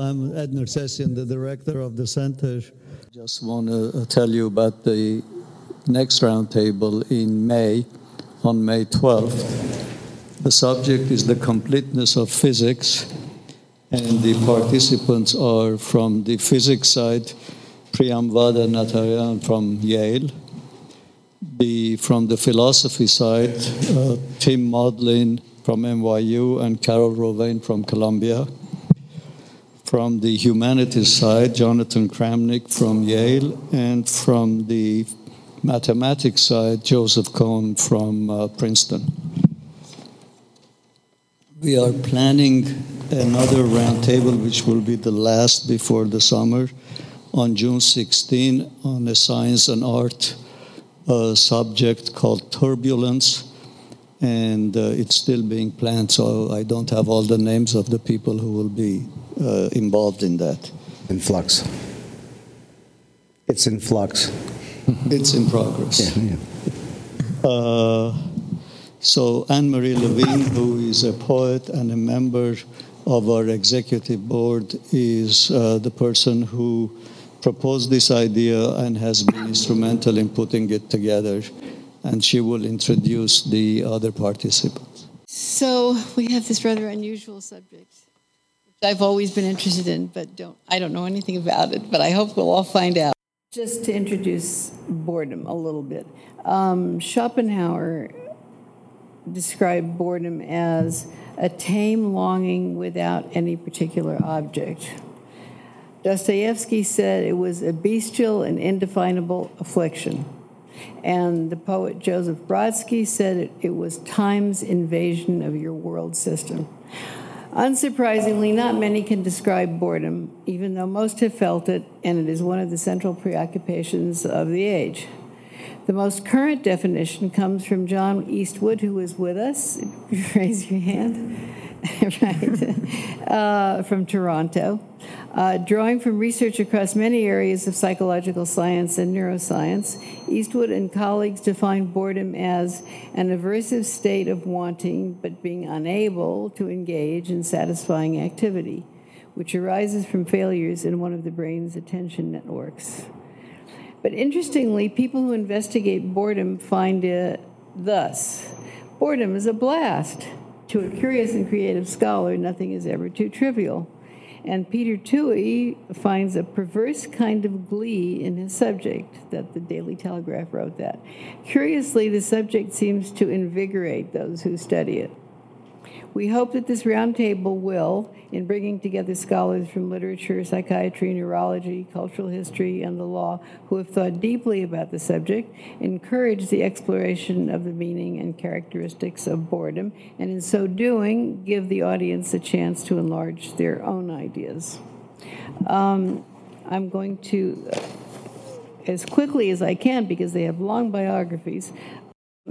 I'm Ed Nersessian, the director of the center. Just want to tell you about the next roundtable in May, on May 12th. The subject is the completeness of physics, and the participants are from the physics side, Priyamvada Natarajan from Yale, the, from the philosophy side, uh, Tim Maudlin from NYU and Carol Rovain from Columbia. From the humanities side, Jonathan Kramnick from Yale, and from the mathematics side, Joseph Kohn from uh, Princeton. We are planning another roundtable, which will be the last before the summer, on June 16 on a science and art uh, subject called turbulence. And uh, it's still being planned, so I don't have all the names of the people who will be uh, involved in that. In flux. It's in flux. it's in progress. Yeah, yeah. Uh, so Anne Marie Levine, who is a poet and a member of our executive board, is uh, the person who proposed this idea and has been instrumental in putting it together. And she will introduce the other participants. So we have this rather unusual subject, which I've always been interested in, but don't I don't know anything about it. But I hope we'll all find out. Just to introduce boredom a little bit, um, Schopenhauer described boredom as a tame longing without any particular object. Dostoevsky said it was a bestial and indefinable affliction. And the poet Joseph Brodsky said it, it was time's invasion of your world system. Unsurprisingly, not many can describe boredom, even though most have felt it, and it is one of the central preoccupations of the age. The most current definition comes from John Eastwood, who is with us. Raise your hand. right. Uh, from Toronto. Uh, drawing from research across many areas of psychological science and neuroscience, Eastwood and colleagues define boredom as an aversive state of wanting but being unable to engage in satisfying activity, which arises from failures in one of the brain's attention networks. But interestingly, people who investigate boredom find it thus boredom is a blast. To a curious and creative scholar, nothing is ever too trivial. And Peter Toohey finds a perverse kind of glee in his subject, that the Daily Telegraph wrote that. Curiously, the subject seems to invigorate those who study it. We hope that this roundtable will, in bringing together scholars from literature, psychiatry, neurology, cultural history, and the law who have thought deeply about the subject, encourage the exploration of the meaning and characteristics of boredom, and in so doing, give the audience a chance to enlarge their own ideas. Um, I'm going to as quickly as I can because they have long biographies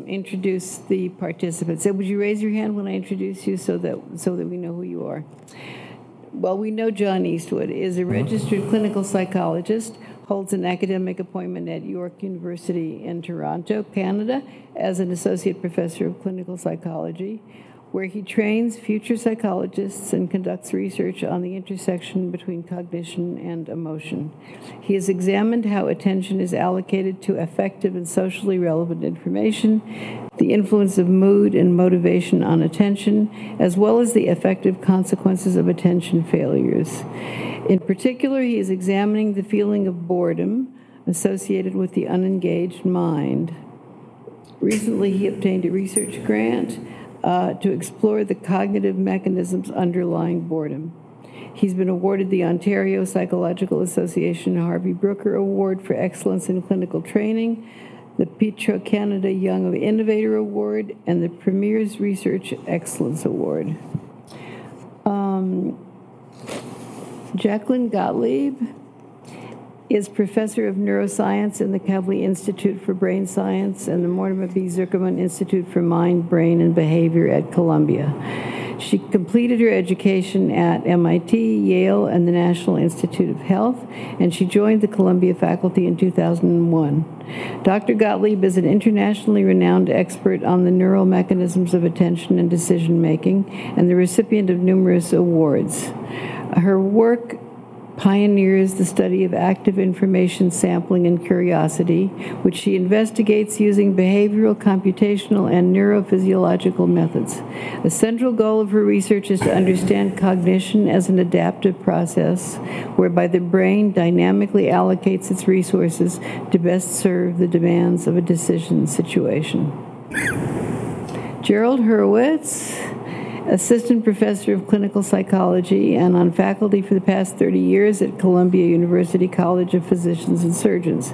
introduce the participants. So would you raise your hand when I introduce you so that so that we know who you are? Well, we know John Eastwood is a registered clinical psychologist, holds an academic appointment at York University in Toronto, Canada, as an associate professor of clinical psychology where he trains future psychologists and conducts research on the intersection between cognition and emotion. He has examined how attention is allocated to effective and socially relevant information, the influence of mood and motivation on attention, as well as the effective consequences of attention failures. In particular, he is examining the feeling of boredom associated with the unengaged mind. Recently, he obtained a research grant uh, to explore the cognitive mechanisms underlying boredom. He's been awarded the Ontario Psychological Association Harvey Brooker Award for Excellence in Clinical Training, the Petro Canada Young Innovator Award, and the Premier's Research Excellence Award. Um, Jacqueline Gottlieb is professor of neuroscience in the Kavli Institute for Brain Science and the Mortimer B. Zuckerman Institute for Mind, Brain, and Behavior at Columbia. She completed her education at MIT, Yale, and the National Institute of Health, and she joined the Columbia faculty in 2001. Dr. Gottlieb is an internationally renowned expert on the neural mechanisms of attention and decision making, and the recipient of numerous awards. Her work pioneers the study of active information sampling and curiosity, which she investigates using behavioral, computational, and neurophysiological methods. A central goal of her research is to understand cognition as an adaptive process whereby the brain dynamically allocates its resources to best serve the demands of a decision situation. Gerald Hurwitz assistant professor of clinical psychology and on faculty for the past 30 years at Columbia University College of Physicians and Surgeons.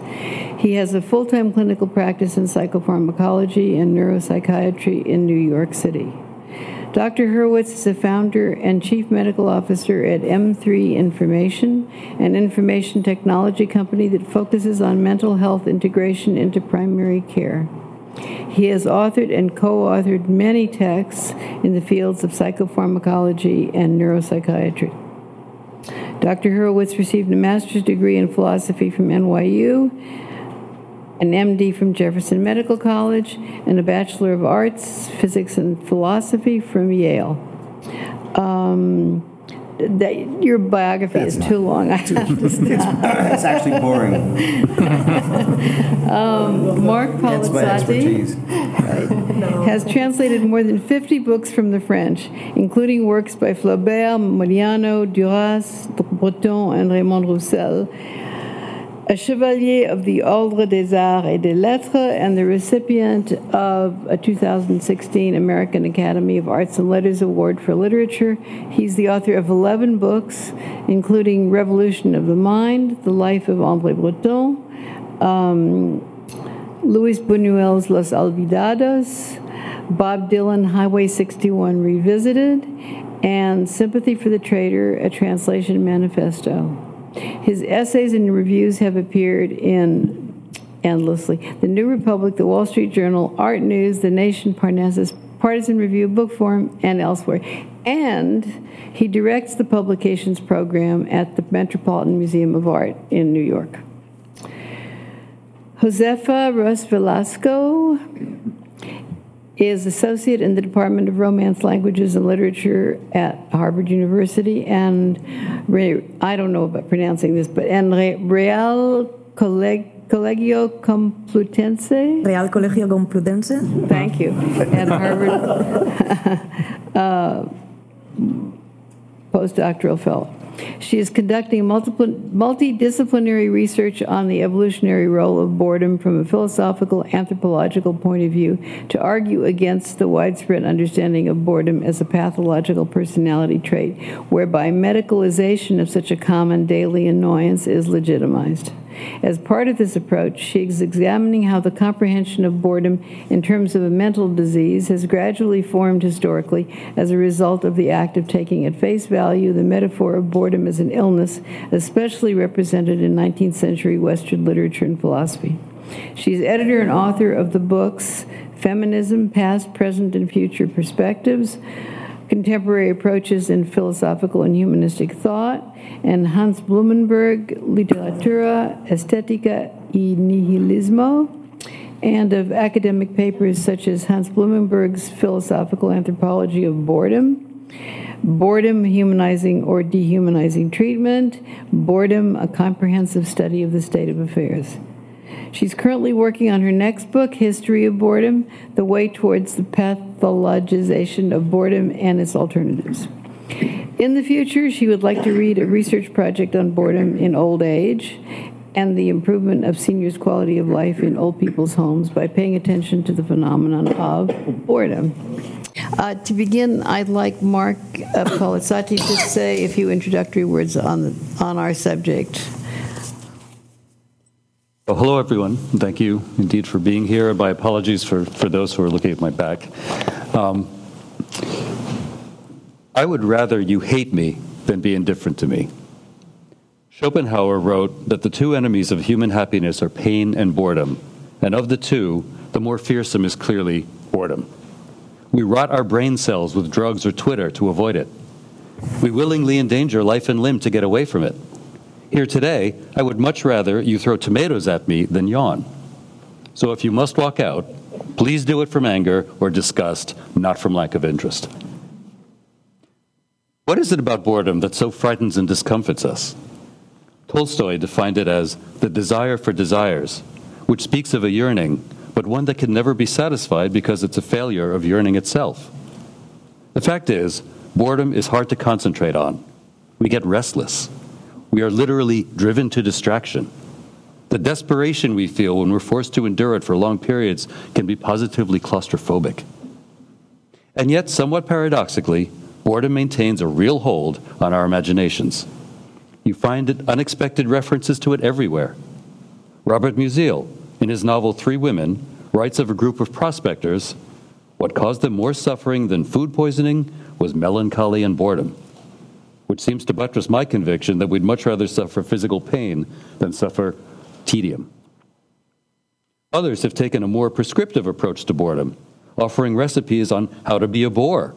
He has a full time clinical practice in psychopharmacology and neuropsychiatry in New York City. Dr. Hurwitz is a founder and chief medical officer at M3 Information, an information technology company that focuses on mental health integration into primary care. He has authored and co authored many texts in the fields of psychopharmacology and neuropsychiatry. Dr. Hurwitz received a master's degree in philosophy from NYU, an MD from Jefferson Medical College, and a Bachelor of Arts, Physics, and Philosophy from Yale. Um, that, your biography is too long. I have to stop. It's actually boring. Um, Mark That's my Polizzotti has translated more than 50 books from the French, including works by Flaubert, Modiano, Duras, Breton, and Raymond Roussel. A Chevalier of the Ordre des Arts et des Lettres and the recipient of a 2016 American Academy of Arts and Letters Award for Literature. He's the author of 11 books, including Revolution of the Mind, The Life of André Breton, um, Luis Buñuel's Los Olvidados, Bob Dylan Highway 61 Revisited, and Sympathy for the Traitor, a translation manifesto. His essays and reviews have appeared in endlessly The New Republic, The Wall Street Journal, Art News, The Nation, Parnassus, Partisan Review, Book Forum, and elsewhere. And he directs the publications program at the Metropolitan Museum of Art in New York. Josefa Ros Velasco is associate in the Department of Romance Languages and Literature at Harvard University, and Re- I don't know about pronouncing this, but and Re- Real Colleg- Colegio Complutense. Real Colegio Complutense. Thank you. At Harvard, uh, postdoctoral fellow. She is conducting multidisciplinary research on the evolutionary role of boredom from a philosophical, anthropological point of view to argue against the widespread understanding of boredom as a pathological personality trait, whereby medicalization of such a common daily annoyance is legitimized. As part of this approach, she is examining how the comprehension of boredom in terms of a mental disease has gradually formed historically as a result of the act of taking at face value the metaphor of boredom as an illness, especially represented in 19th century Western literature and philosophy. She is editor and author of the books Feminism, Past, Present, and Future Perspectives, Contemporary Approaches in Philosophical and Humanistic Thought, and Hans Blumenberg, Literatura, Estetica y Nihilismo, and of academic papers such as Hans Blumenberg's Philosophical Anthropology of Boredom, Boredom, Humanizing or Dehumanizing Treatment, Boredom, A Comprehensive Study of the State of Affairs. She's currently working on her next book, History of Boredom The Way Towards the Pathologization of Boredom and Its Alternatives. In the future, she would like to read a research project on boredom in old age and the improvement of seniors' quality of life in old people's homes by paying attention to the phenomenon of boredom. Uh, to begin, I'd like Mark uh, to say a few introductory words on, the, on our subject. Well, hello, everyone. Thank you indeed for being here. My apologies for, for those who are looking at my back. Um, I would rather you hate me than be indifferent to me. Schopenhauer wrote that the two enemies of human happiness are pain and boredom, and of the two, the more fearsome is clearly boredom. We rot our brain cells with drugs or Twitter to avoid it. We willingly endanger life and limb to get away from it. Here today, I would much rather you throw tomatoes at me than yawn. So if you must walk out, please do it from anger or disgust, not from lack of interest. What is it about boredom that so frightens and discomfits us? Tolstoy defined it as the desire for desires, which speaks of a yearning, but one that can never be satisfied because it's a failure of yearning itself. The fact is, boredom is hard to concentrate on. We get restless. We are literally driven to distraction. The desperation we feel when we're forced to endure it for long periods can be positively claustrophobic. And yet, somewhat paradoxically, boredom maintains a real hold on our imaginations. You find unexpected references to it everywhere. Robert Musil, in his novel Three Women, writes of a group of prospectors what caused them more suffering than food poisoning was melancholy and boredom, which seems to buttress my conviction that we'd much rather suffer physical pain than suffer tedium. Others have taken a more prescriptive approach to boredom, offering recipes on how to be a bore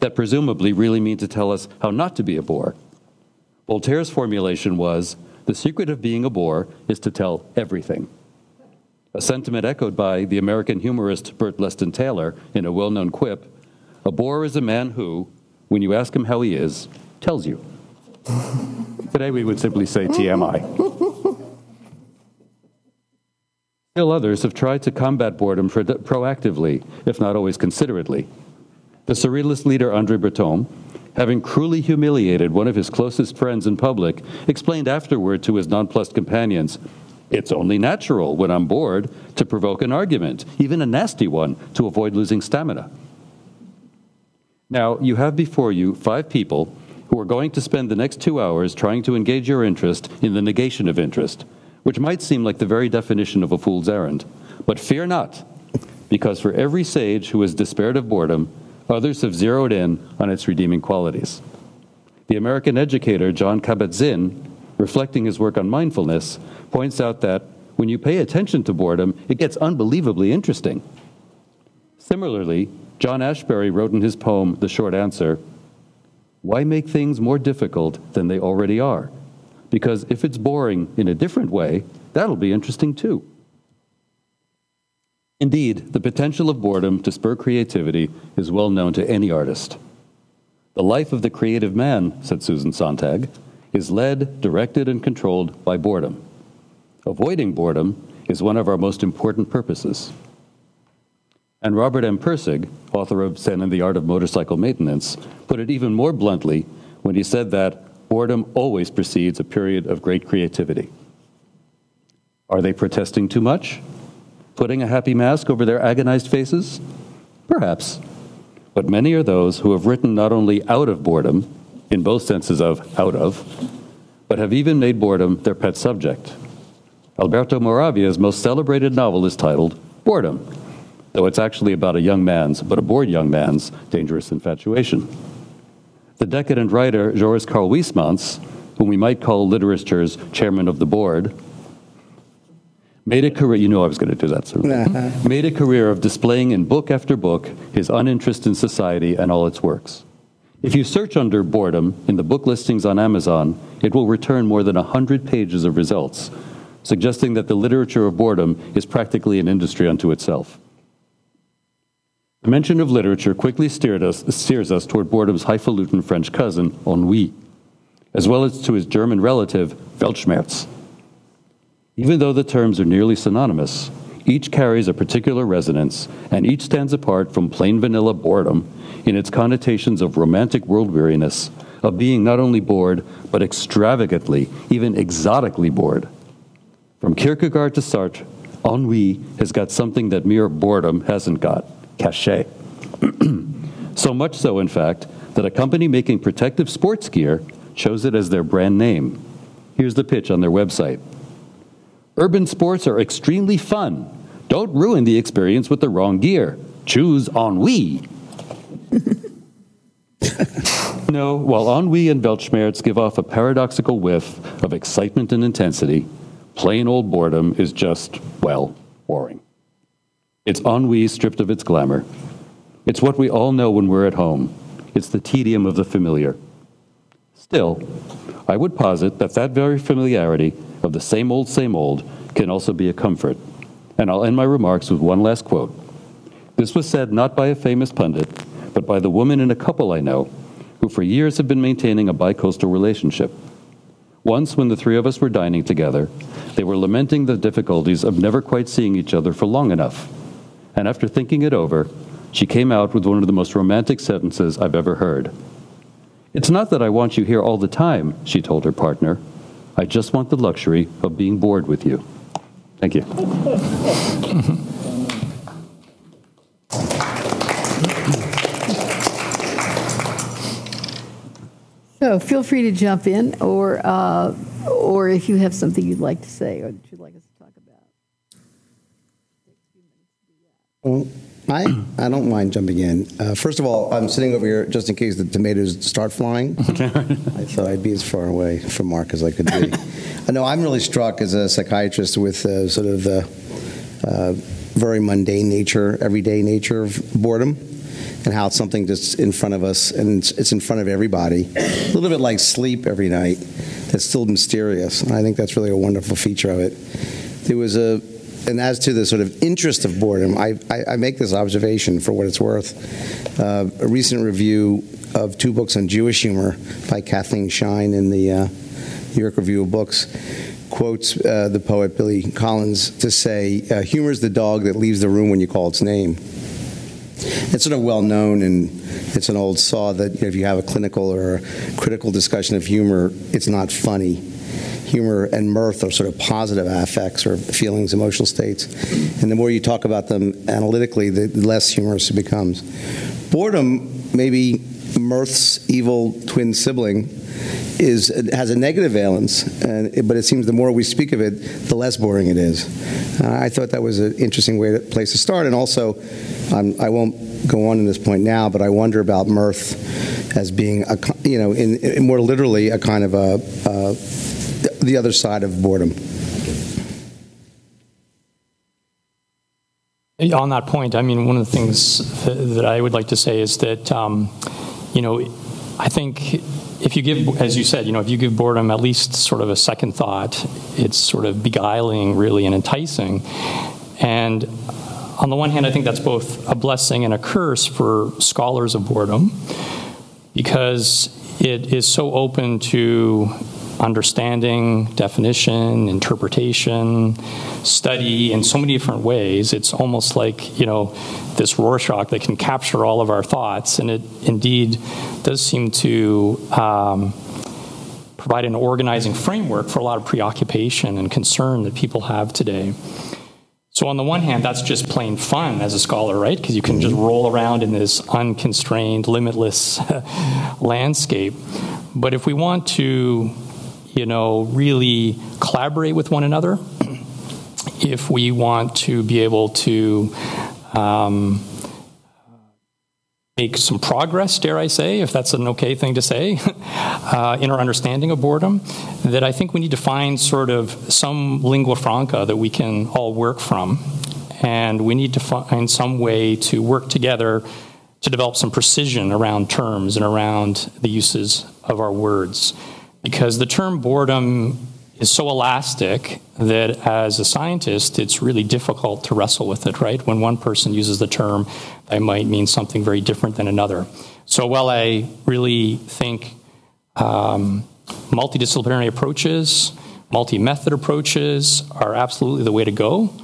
that presumably really mean to tell us how not to be a bore. Voltaire's formulation was the secret of being a bore is to tell everything. A sentiment echoed by the American humorist Bert Leston Taylor in a well known quip A bore is a man who, when you ask him how he is, tells you. Today we would simply say TMI. Still others have tried to combat boredom pro- proactively, if not always considerately. The surrealist leader Andre Breton, having cruelly humiliated one of his closest friends in public, explained afterward to his nonplussed companions it's only natural when I'm bored to provoke an argument, even a nasty one, to avoid losing stamina. Now, you have before you five people who are going to spend the next two hours trying to engage your interest in the negation of interest, which might seem like the very definition of a fool's errand. But fear not, because for every sage who has despaired of boredom, others have zeroed in on its redeeming qualities. The American educator Jon Kabat-Zinn, reflecting his work on mindfulness, points out that when you pay attention to boredom, it gets unbelievably interesting. Similarly, John Ashbery wrote in his poem, The Short Answer, Why make things more difficult than they already are? Because if it's boring in a different way, that'll be interesting too. Indeed, the potential of boredom to spur creativity is well known to any artist. The life of the creative man, said Susan Sontag, is led, directed, and controlled by boredom. Avoiding boredom is one of our most important purposes. And Robert M. Pirsig, author of Zen and the Art of Motorcycle Maintenance, put it even more bluntly when he said that boredom always precedes a period of great creativity. Are they protesting too much? Putting a happy mask over their agonized faces? Perhaps. But many are those who have written not only out of boredom, in both senses of out of, but have even made boredom their pet subject. Alberto Moravia's most celebrated novel is titled Boredom, though it's actually about a young man's, but a bored young man's, dangerous infatuation. The decadent writer Joris Karl Huysmans, whom we might call literature's chairman of the board, made a career, you know I was going to do that, sir, uh-huh. made a career of displaying in book after book his uninterest in society and all its works. If you search under boredom in the book listings on Amazon, it will return more than 100 pages of results suggesting that the literature of boredom is practically an industry unto itself. The mention of literature quickly us, steers us toward boredom's highfalutin French cousin, ennui, as well as to his German relative, Weltschmerz. Even though the terms are nearly synonymous, each carries a particular resonance, and each stands apart from plain vanilla boredom in its connotations of romantic world weariness, of being not only bored, but extravagantly, even exotically bored. From Kierkegaard to Sartre, ennui has got something that mere boredom hasn't got cachet. so much so, in fact, that a company making protective sports gear chose it as their brand name. Here's the pitch on their website Urban sports are extremely fun. Don't ruin the experience with the wrong gear. Choose ennui. no, while ennui and Weltschmerz give off a paradoxical whiff of excitement and intensity, Plain old boredom is just, well, boring. It's ennui stripped of its glamour. It's what we all know when we're at home. It's the tedium of the familiar. Still, I would posit that that very familiarity of the same old, same old can also be a comfort. And I'll end my remarks with one last quote. This was said not by a famous pundit, but by the woman in a couple I know who for years have been maintaining a bicoastal relationship. Once, when the three of us were dining together, they were lamenting the difficulties of never quite seeing each other for long enough. And after thinking it over, she came out with one of the most romantic sentences I've ever heard. It's not that I want you here all the time, she told her partner. I just want the luxury of being bored with you. Thank you. So feel free to jump in, or, uh, or if you have something you'd like to say or that you'd like us to talk about. Well, I, I don't mind jumping in. Uh, First of all, I'm sitting over here just in case the tomatoes start flying. I thought I'd be as far away from Mark as I could be. I know I'm really struck as a psychiatrist with uh, sort of the uh, very mundane nature, everyday nature of boredom, and how it's something that's in front of us, and it's- it's in front of everybody. A little bit like sleep every night, that's still mysterious. And I think that's really a wonderful feature of it. There was a, and as to the sort of interest of boredom, I, I, I make this observation for what it's worth. Uh, a recent review of two books on Jewish humor by Cathleen Schine in the uh, New York Review of Books quotes uh, the poet Billy Collins to say, uh, "Humor is the dog that leaves the room when you call its name." It's sort of well known, and it's an old saw that you know, if you have a clinical or a critical discussion of humor, it's not funny. Humor and mirth are sort of positive affects or feelings, emotional states. And the more you talk about them analytically, the less humorous it becomes. Boredom, maybe mirth's evil twin sibling, is has a negative valence, and, but it seems the more we speak of it, the less boring it is. Uh, I thought that was an interesting way to, place to start, and also, I won't go on in this point now, but I wonder about mirth as being, a, you know, in, in more literally a kind of a, uh, the other side of boredom. On that point, I mean, one of the things that I would like to say is that, um, you know, I think if you give, as you said, you know, if you give boredom at least sort of a second thought, it's sort of beguiling, really, and enticing. And on the one hand, I think that's both a blessing and a curse for scholars of boredom because it is so open to understanding, definition, interpretation, study in so many different ways. It's almost like, you know, this Rorschach that can capture all of our thoughts, and it indeed does seem to um, provide an organizing framework for a lot of preoccupation and concern that people have today. So, on the one hand, that's just plain fun as a scholar, right? Because you can just roll around in this unconstrained, limitless landscape. But if we want to, you know, really collaborate with one another, if we want to be able to um, make some progress, dare I say, if that's an okay thing to say, uh, in our understanding of boredom, that I think we need to find sort of some lingua franca that we can all work from. And we need to find some way to work together to develop some precision around terms and around the uses of our words. Because the term boredom is so elastic that as a scientist, it's really difficult to wrestle with it, right? When one person uses the term, it might mean something very different than another. So while I really think um, multidisciplinary approaches, multi method approaches are absolutely the way to go,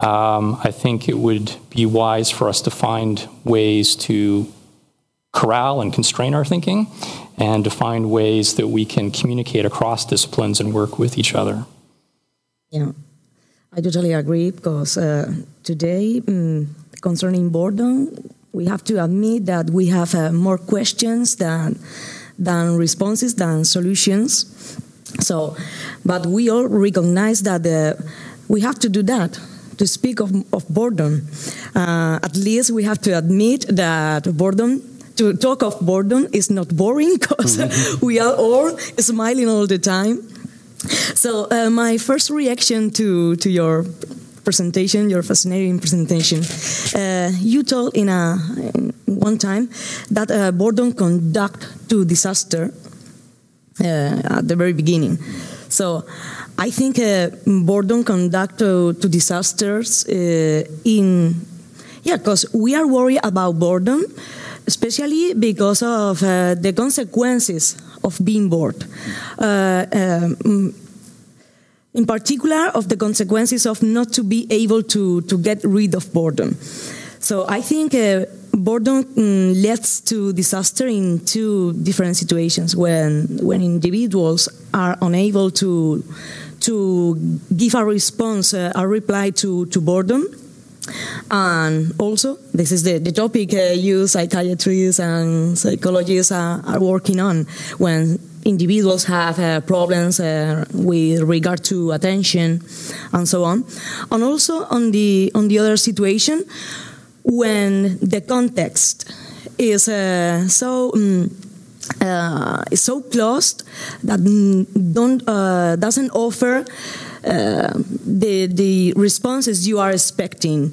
um, I think it would be wise for us to find ways to corral and constrain our thinking and to find ways that we can communicate across disciplines and work with each other. Yeah, I totally agree because uh, today, mm, concerning boredom, we have to admit that we have uh, more questions than than responses than solutions. So, but we all recognize that uh, we have to do that to speak of, of boredom. Uh, at least we have to admit that boredom to talk of boredom is not boring because we are all smiling all the time. So uh, my first reaction to to your presentation, your fascinating presentation, uh, you told in a in one time that uh, boredom conduct to disaster uh, at the very beginning. So I think uh, boredom conduct to, to disasters uh, in yeah, because we are worried about boredom especially because of uh, the consequences of being bored. Uh, um, in particular, of the consequences of not to be able to, to get rid of boredom. So I think uh, boredom mm, leads to disaster in two different situations when when individuals are unable to to give a response, uh, a reply to, to boredom. And also, this is the, the topic uh, you psychiatrists and psychologists are, are working on when individuals have uh, problems uh, with regard to attention and so on. And also on the, on the other situation, when the context is uh, so um, so closed that don't uh, doesn't offer the the responses you are expecting.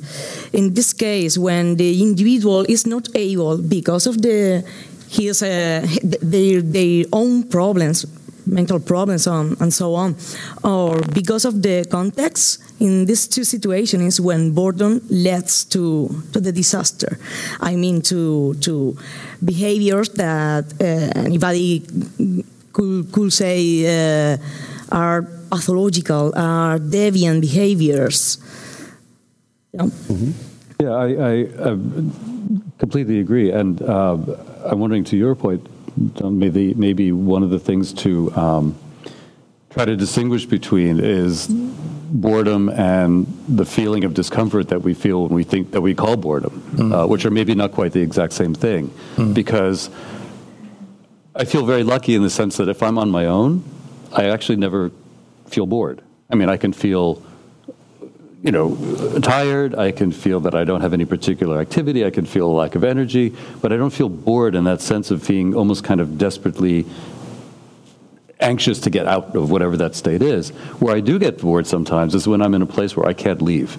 In this case, when the individual is not able because of the his uh, their their own problems mental problems on, and so on, or because of the context in these two situations is when boredom leads to, to the disaster. I mean, to, to behaviors that uh, anybody could, could say uh, are pathological, are deviant behaviors. Yeah, mm-hmm. yeah I, I, I, completely agree. And uh, I'm wondering, to your point, maybe maybe one of the things to um, try to distinguish between is boredom and the feeling of discomfort that we feel when we think that we call boredom, mm. uh, which are maybe not quite the exact same thing. Mm. Because I feel very lucky in the sense that if I'm on my own, I actually never feel bored. I mean, I can feel you know, tired. I can feel that I don't have any particular activity. I can feel a lack of energy, but I don't feel bored in that sense of being almost kind of desperately anxious to get out of whatever that state is. Where I do get bored sometimes is when I'm in a place where I can't leave.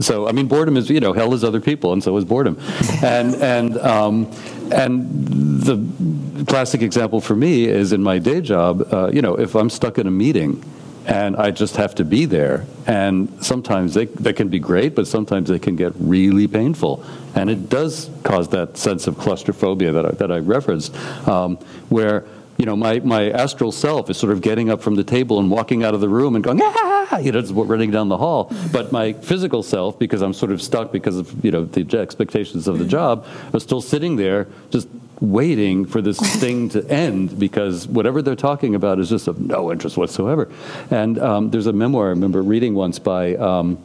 So I mean, boredom is you know hell is other people, and so is boredom, and and um, and the classic example for me is in my day job. Uh, you know, if I'm stuck in a meeting and I just have to be there. And sometimes they, they can be great, but sometimes they can get really painful. And it does cause that sense of claustrophobia that I, that I referenced, um, where you know my, my astral self is sort of getting up from the table and walking out of the room and going ah, you know, just running down the hall. But my physical self, because I'm sort of stuck because of you know the expectations of the job, is still sitting there just waiting for this thing to end because whatever they're talking about is just of no interest whatsoever. And um, there's a memoir I remember reading once by. Um,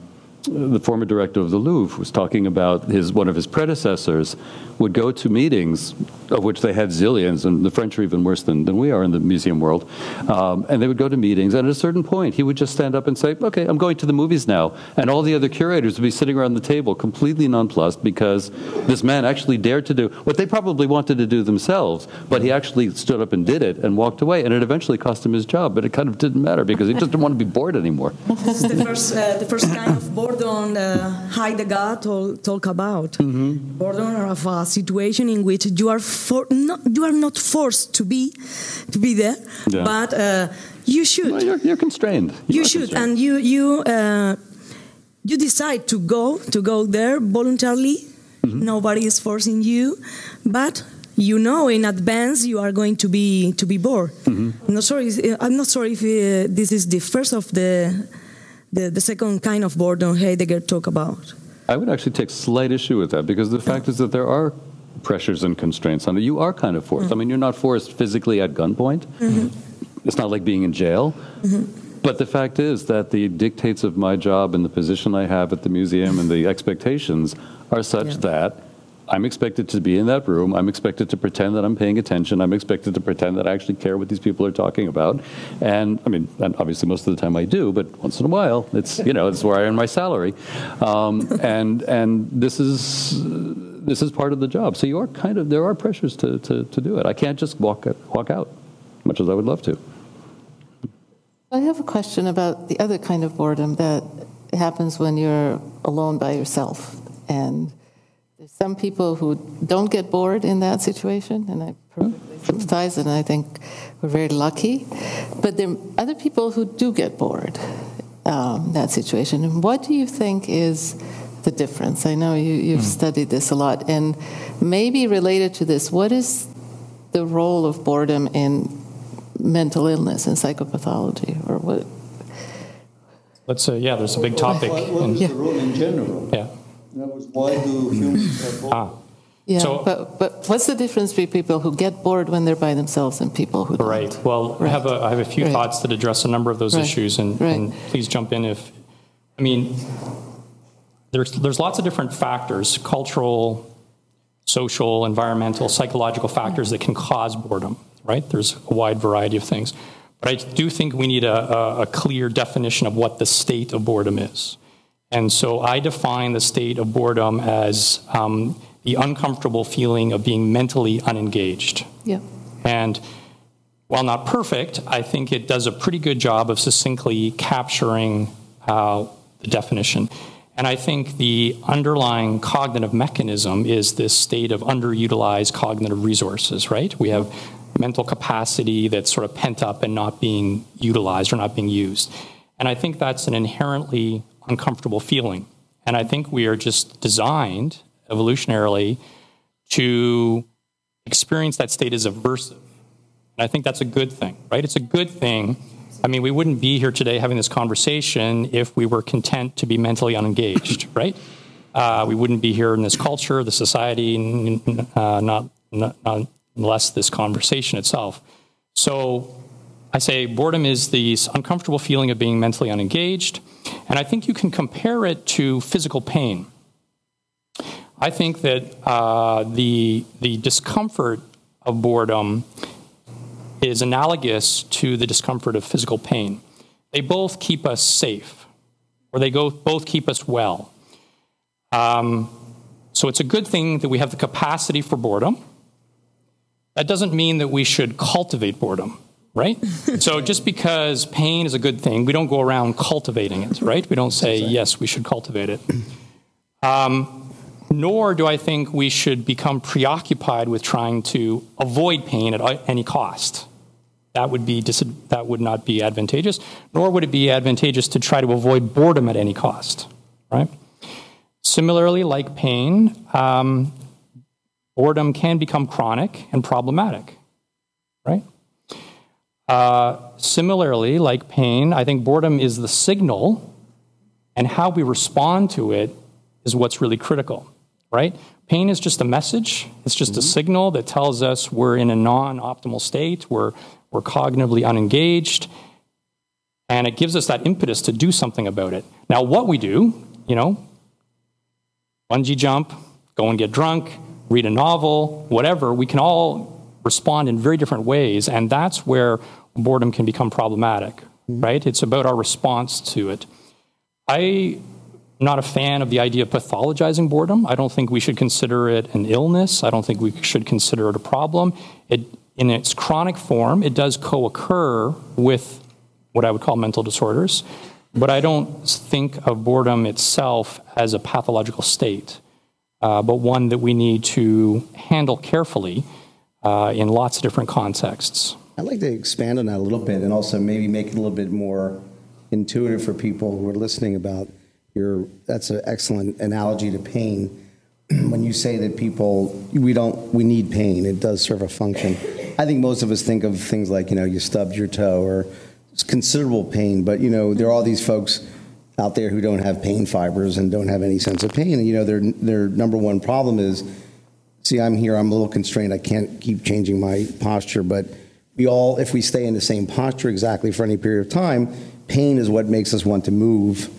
the former director of the Louvre was talking about his one of his predecessors would go to meetings of which they had zillions, and the French are even worse than, than we are in the museum world. Um, and they would go to meetings, and at a certain point, he would just stand up and say, "Okay, I'm going to the movies now," and all the other curators would be sitting around the table, completely nonplussed, because this man actually dared to do what they probably wanted to do themselves, but he actually stood up and did it and walked away, and it eventually cost him his job. But it kind of didn't matter because he just didn't want to be bored anymore. That's the first, uh, the first kind of boredom uh, Heidegger talk, talk about. Mm-hmm. Boredom of a situation in which you are for, not, you are not forced to be to be there, yeah. but uh, you should. Well, you're, you're, constrained. You, you should, constrained. and you you uh, you decide to go to go there voluntarily. Mm-hmm. Nobody is forcing you, but you know in advance you are going to be to be bored. Mm-hmm. I'm not sure. I'm not sure if uh, this is the first of the, the the second kind of boredom Heidegger talk about. I would actually take slight issue with that because the fact is that there are pressures and constraints on it. You are kind of forced. Mm-hmm. I mean, you're not forced physically at gunpoint. Mm-hmm. It's not like being in jail. Mm-hmm. But the fact is that the dictates of my job and the position I have at the museum and the expectations are such yeah. that I'm expected to be in that room. I'm expected to pretend that I'm paying attention. I'm expected to pretend that I actually care what these people are talking about. And I mean, and obviously most of the time I do, but once in a while, it's you know, it's where I earn my salary. Um, and and this is this is part of the job. So you are kind of there are pressures to to, to do it. I can't just walk walk out, much as I would love to. I have a question about the other kind of boredom that happens when you're alone by yourself and there's some people who don't get bored in that situation, and I perfectly hmm. sympathize, and I think we're very lucky. But there are other people who do get bored um, in that situation. And what do you think is the difference? I know you, you've hmm. studied this a lot, and maybe related to this, what is the role of boredom in mental illness and psychopathology, or what? Let's say, yeah, there's a big topic. What is and- the role in general? Yeah. In other words, why do humans get bored? Ah, Yeah, So- but, but what's the difference between people who get bored when they're by themselves and people who don't? Right. Well, I have a, I have a few Right. thoughts that address a number of those Right. issues, and, Right. and please jump in if, I mean, there's, there's lots of different factors, cultural, social, environmental, psychological factors that can cause boredom, right? There's a wide variety of things. But I do think we need a, a, a clear definition of what the state of boredom is. And so I define the state of boredom as um, the uncomfortable feeling of being mentally unengaged. Yeah. And while not perfect, I think it does a pretty good job of succinctly capturing uh, the definition. And I think the underlying cognitive mechanism is this state of underutilized cognitive resources, right? We have mental capacity that's sort of pent up and not being utilized or not being used. And I think that's an inherently uncomfortable feeling. And I think we are just designed evolutionarily to experience that state as aversive. And I think that's a good thing, right? It's a good thing. I mean, we wouldn't be here today having this conversation if we were content to be mentally unengaged, right? Uh, we wouldn't be here in this culture, the society, uh, not, not, not unless this conversation itself. So I say boredom is this uncomfortable feeling of being mentally unengaged. And I think you can compare it to physical pain. I think that uh, the, the discomfort of boredom is analogous to the discomfort of physical pain. They both keep us safe, or they go, both keep us well. Um, so it's a good thing that we have the capacity for boredom. That doesn't mean that we should cultivate boredom, right? so just because pain is a good thing, we don't go around cultivating it, right? We don't say, yes, we should cultivate it. Um, nor do I think we should become preoccupied with trying to avoid pain at any cost. That would, be dis- that would not be advantageous, nor would it be advantageous to try to avoid boredom at any cost, right? Similarly, like pain, um, boredom can become chronic and problematic, right? Uh, similarly, like pain, I think boredom is the signal, and how we respond to it is what's really critical, right? Pain is just a message, it's just a signal that tells us we're in a non optimal state, we're, we're cognitively unengaged, and it gives us that impetus to do something about it. Now, what we do, you know, bungee jump, go and get drunk, read a novel, whatever, we can all respond in very different ways, and that's where boredom can become problematic, right? It's about our response to it. I'm not a fan of the idea of pathologizing boredom. I don't think we should consider it an illness. I don't think we should consider it a problem. It, in its chronic form, it does co occur with what I would call mental disorders, but I don't think of boredom itself as a pathological state, uh, but one that we need to handle carefully uh, in lots of different contexts. I'd like to expand on that a little bit and also maybe make it a little bit more intuitive for people who are listening about your, that's an excellent analogy to pain. when you say that people, we don't, we need pain, it does serve a function. I think most of us think of things like, you know, you stubbed your toe or it's considerable pain, but, you know, there are all these folks out there who don't have pain fibers and don't have any sense of pain. And, you know, their, their number one problem is, see, I'm here, I'm a little constrained, I can't keep changing my posture, but we all, if we stay in the same posture exactly for any period of time, pain is what makes us want to move,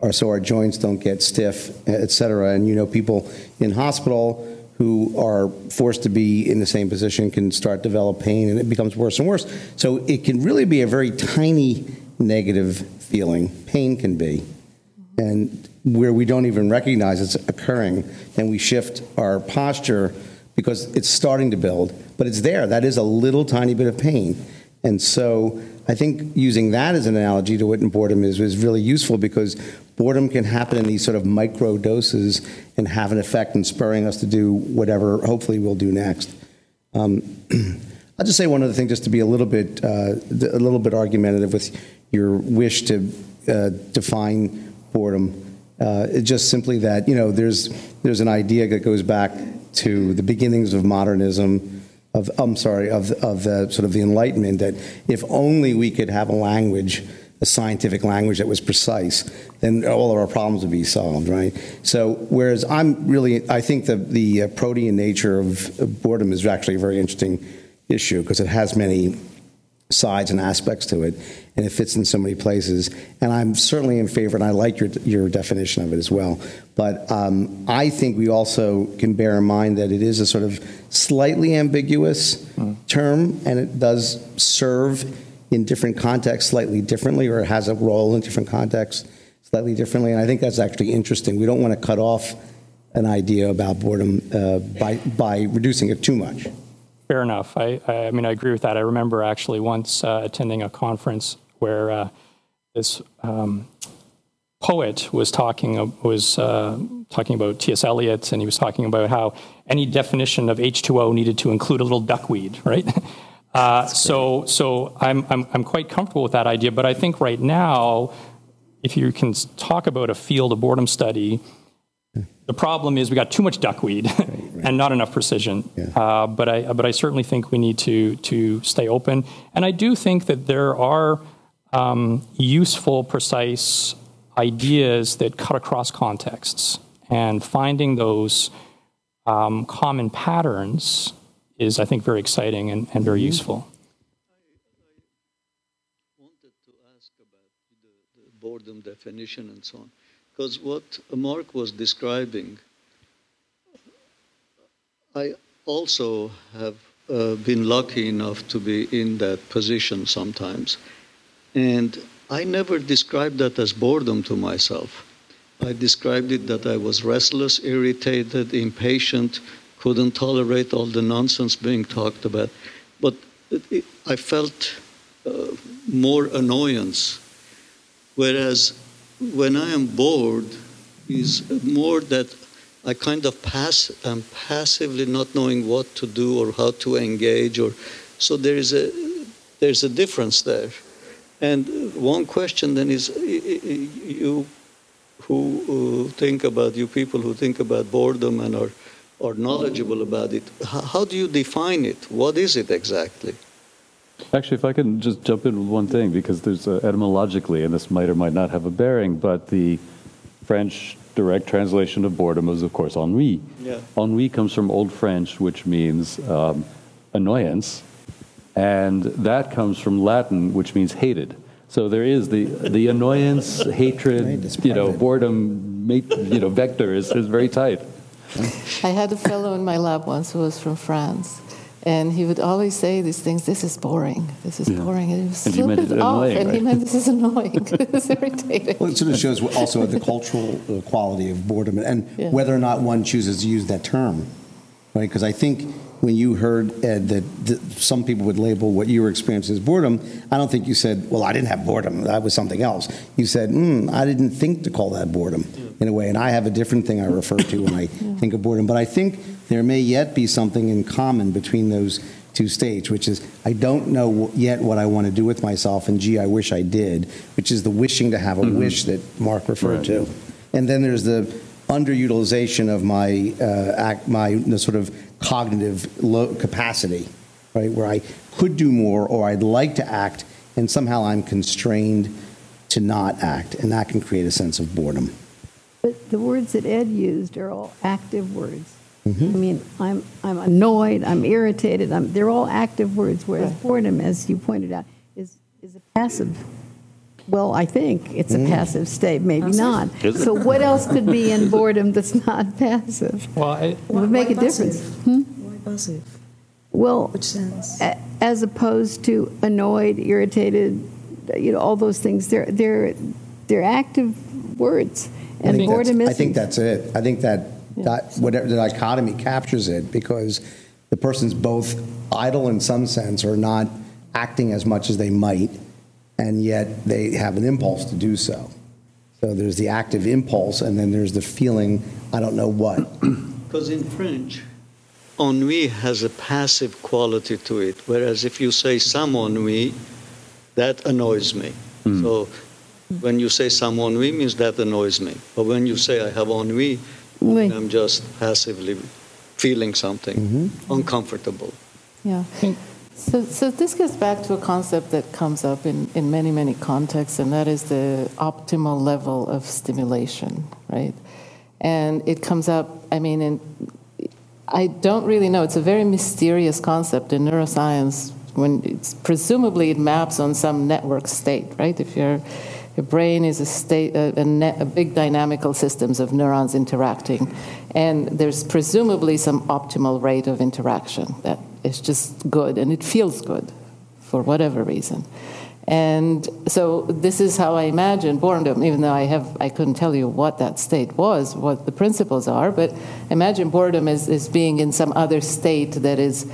or so our joints don't get stiff, et cetera. And you know, people in hospital who are forced to be in the same position can start develop pain, and it becomes worse and worse. So it can really be a very tiny negative feeling. Pain can be, and where we don't even recognize it's occurring, then we shift our posture because it's starting to build, but it's there. That is a little tiny bit of pain. And so I think using that as an analogy to what boredom is is really useful because boredom can happen in these sort of micro doses and have an effect in spurring us to do whatever hopefully we'll do next. Um, I'll just say one other thing, just to be a little bit uh, a little bit argumentative with your wish to uh, define boredom. Uh, It's just simply that, you know, there's, there's an idea that goes back to the beginnings of modernism, of, I'm sorry, of, of the, sort of the Enlightenment, that if only we could have a language, a scientific language that was precise, then all of our problems would be solved, right? So whereas I'm really, I think the, the uh, protean nature of of boredom is actually a very interesting issue because it has many sides and aspects to it, and it fits in so many places. And I'm certainly in favor, and I like your, your definition of it as well. But um, I think we also can bear in mind that it is a sort of slightly ambiguous term, and it does serve in different contexts slightly differently, or it has a role in different contexts slightly differently. And I think that's actually interesting. We don't want to cut off an idea about boredom uh, by, by reducing it too much. Fair enough. I, I I mean, I agree with that. I remember actually once uh, attending a conference where uh, this um, poet was talking uh, was uh, talking about T.S. Eliot, and he was talking about how any definition of H2O needed to include a little duckweed, right? Uh, so, so I'm, I'm I'm quite comfortable with that idea. But I think right now, if you can talk about a field of boredom study, the problem is we got too much duckweed and not enough precision. Uh, but I but I certainly think we need to to stay open, and I do think that there are um, useful, precise ideas that cut across contexts, and finding those um, common patterns is, I think, very exciting and, and very useful. I wanted to ask about the, the boredom definition and so on, because what Mark was describing, I also have uh, been lucky enough to be in that position sometimes, and I never described that as boredom to myself. I described it that I was restless, irritated, impatient, couldn't tolerate all the nonsense being talked about. But it, it, I felt uh, more annoyance. Whereas when I am bored, is more that I kind of pass, I'm passively not knowing what to do or how to engage, or so there is a there's a difference there. And one question then is, you who uh, think about you people who think about boredom and are are knowledgeable about it, how, how do you define it? What is it exactly? Actually, if I can just jump in with one thing, because there's uh, etymologically, and this might or might not have a bearing, but the French direct translation of boredom is, of course, ennui. Yeah. Ennui comes from Old French, which means um, annoyance, and that comes from Latin, which means hated. So there is the the annoyance, hatred, you know, boredom, mate, you know, vector is, is very tight. I had a fellow in my lab once who was from France, and he would always say these things. This is boring. This is Yeah. boring, and he was And you flip meant it it off, annoying, and he meant this is annoying. it's irritating. Well, it sort of shows also the cultural uh, quality of boredom and Yeah. whether or not one chooses to use that term, right? Because I think when you heard, Ed, that th- some people would label what you were experiencing as boredom, I don't think you said, well, I didn't have boredom, that was something else. You said, hmm, I didn't think to call that boredom in a way, and I have a different thing I refer to when I think of boredom. But I think there may yet be something in common between those two states, which is I don't know yet what I want to do with myself, and gee, I wish I did, which is the wishing to have a wish that Mark referred to. And then there's the underutilization of my uh, act, my sort of cognitive low capacity, right, where I could do more or I'd like to act, and somehow I'm constrained to not act, and that can create a sense of boredom. But the words that Ed used are all active words. Mm-hmm. I mean, I'm, I'm annoyed, I'm irritated, I'm, they're all active words, whereas boredom, as you pointed out, is, is a passive. Well, I think it's Mm. a passive state, maybe not. So what else could be in boredom that's not passive? Well, I, It would make a difference. Hmm? Why passive? Well, Which sense? a- as opposed to annoyed, irritated, you know, all those things. They're they're they're active words, I and think boredom that's- is. I think that's it. I think that, that whatever the dichotomy captures it because the person's both idle in some sense or not acting as much as they might, and yet they have an impulse to do so. So there's the active impulse, and then there's the feeling, I don't know what. Because in French, ennui has a passive quality to it, whereas if you say some ennui, that annoys me. Hmm. So When you say some ennui means that annoys me. But when you say I have ennui, Oui. I'm just passively feeling something mm-hmm. uncomfortable. Yeah. So, so this goes back to a concept that comes up in, in many, many contexts, and that is the optimal level of stimulation, right? And it comes up, I mean, in, I don't really know. It's a very mysterious concept in neuroscience. When it's presumably it maps on some network state, right? If your your brain is a state, a, a, net, a big dynamical systems of neurons interacting, and there's presumably some optimal rate of interaction that is just good and it feels good for whatever reason. And so this is how I imagine boredom, even though I have I couldn't tell you what that state was, what the principles are, but imagine boredom as, as being in some other state that is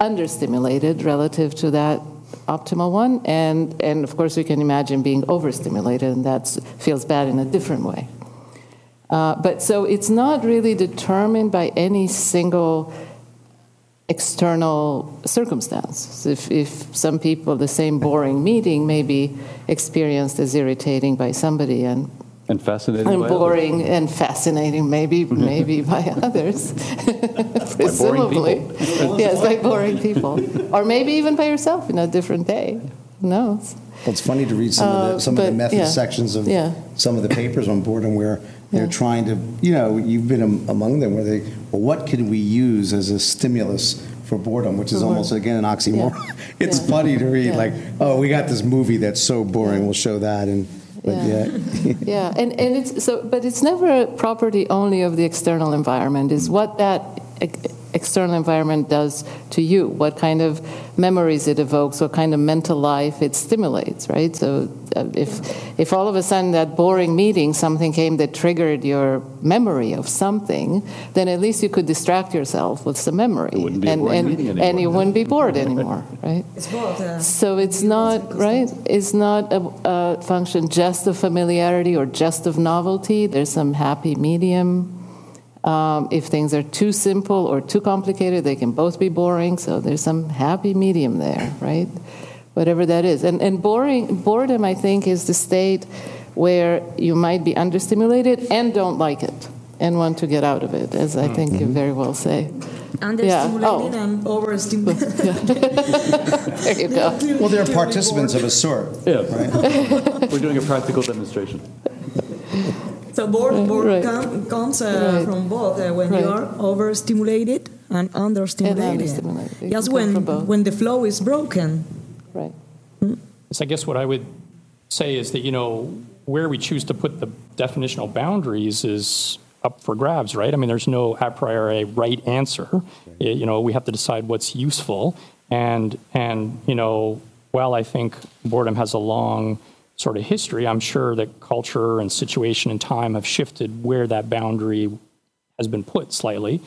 understimulated relative to that optimal one. And, and of course, we can imagine being overstimulated, and that feels bad in a different way. Uh, but so it's not really determined by any single external circumstance. If, if some people, the same boring meeting may be experienced as irritating by somebody and And fascinating. and by others. boring and fascinating, maybe maybe by others, presumably. yes, by boring people, or maybe even by yourself in a different day. Who knows? Well, it's funny to read some of Uh, the, some of the method yeah. sections of Yeah. some of the papers on boredom where they're trying to, you know, you've been among them where they, well, what can we use as a stimulus for boredom, which is almost, again, an oxymoron. It's Yeah. funny to read, Yeah. like, oh, we got this movie that's so boring, we'll show that. And, but Yeah. yeah. Yeah, and, and it's so, but it's never a property only of the external environment. Is what that external environment does to you, what kind of memories it evokes, what kind of mental life it stimulates, right? So, uh, if if all of a sudden that boring meeting something came that triggered your memory of something, then at least you could distract yourself with some memory, It wouldn't be a and boring and, meeting and you wouldn't be bored anymore, right? It's both. Uh, So it's not right. It's not a, a function just of familiarity or just of novelty. There's some happy medium. Um, if things are too simple or too complicated, they can both be boring. So there's some happy medium there, right? Whatever that is. And and boring boredom, I think, is the state where you might be understimulated and don't like it and want to get out of it, as I think you very well say. understimulated Oh. and overstimulated. There you go. Well, they're participants of a sort. Yeah. We're doing a practical demonstration. So bored, bored Right. com- comes uh, Right. from both uh, when Right. you are overstimulated and understimulated. understimulated. It Just when when the flow is broken. Right. So I guess what I would say is that, you know, where we choose to put the definitional boundaries is up for grabs, right? I mean, there's no a priori right answer. Y- You know, we have to decide what's useful. And, and you know, while I think boredom has a long sort of history, I'm sure that culture and situation and time have shifted where that boundary has been put slightly.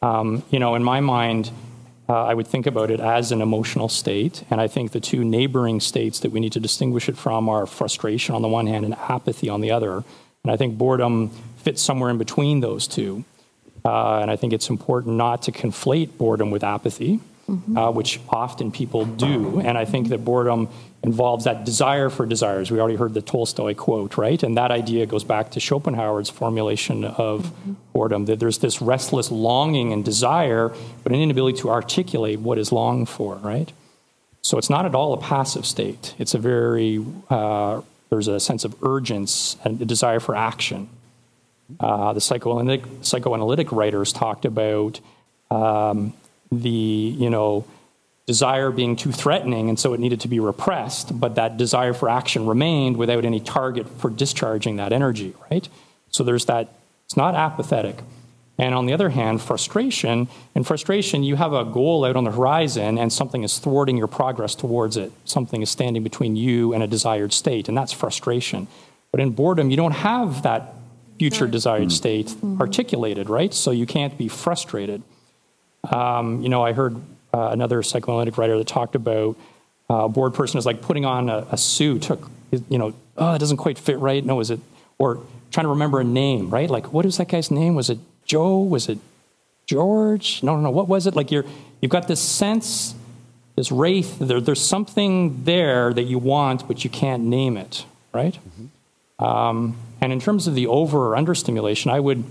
Um, you know, in my mind, uh, I would think about it as an emotional state, and I think the two neighboring states that we need to distinguish it from are frustration on the one hand and apathy on the other. And I think boredom fits somewhere in between those two. Uh, and I think it's important not to conflate boredom with apathy, uh, which often people do. And I think that boredom involves that desire for desires. We already heard the Tolstoy quote, right? And that idea goes back to Schopenhauer's formulation of boredom that there's this restless longing and desire, but an inability to articulate what is longed for, right? So it's not at all a passive state. It's a very, uh, there's a sense of urgency and a desire for action. Uh, the psychoanalytic, psychoanalytic writers talked about um, the, you know, desire being too threatening, and so it needed to be repressed, but that desire for action remained without any target for discharging that energy, right? So there's that, it's not apathetic. And on the other hand, frustration, in frustration, you have a goal out on the horizon and something is thwarting your progress towards it. Something is standing between you and a desired state, and that's frustration. But in boredom, you don't have that future desired state articulated, right? So you can't be frustrated. Um, you know, I heard uh, another psychoanalytic writer that talked about uh, a bored person is like putting on a, a suit. You know, oh, it doesn't quite fit right. No, is it? Or trying to remember a name, right? Like, what is that guy's name? Was it Joe? Was it George? No, no, no. What was it? Like, you're you've got this sense, this wraith. There, there's something there that you want, but you can't name it, right? Um, and in terms of the over or under stimulation, I would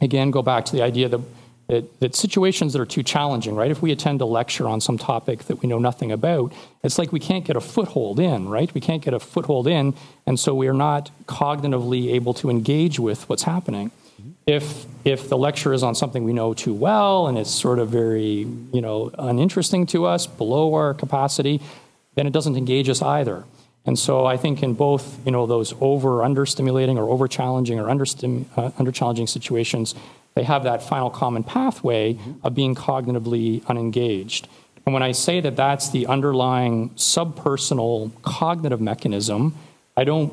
again go back to the idea that, that, that situations that are too challenging, right? If we attend a lecture on some topic that we know nothing about, it's like we can't get a foothold in, right? We can't get a foothold in, and so we are not cognitively able to engage with what's happening. If if the lecture is on something we know too well and it's sort of very you know uninteresting to us, below our capacity, then it doesn't engage us either. And so I think in both, you know, those over under stimulating or over challenging or under uh, under challenging situations, they have that final common pathway of being cognitively unengaged. And when I say that that's the underlying subpersonal cognitive mechanism, I don't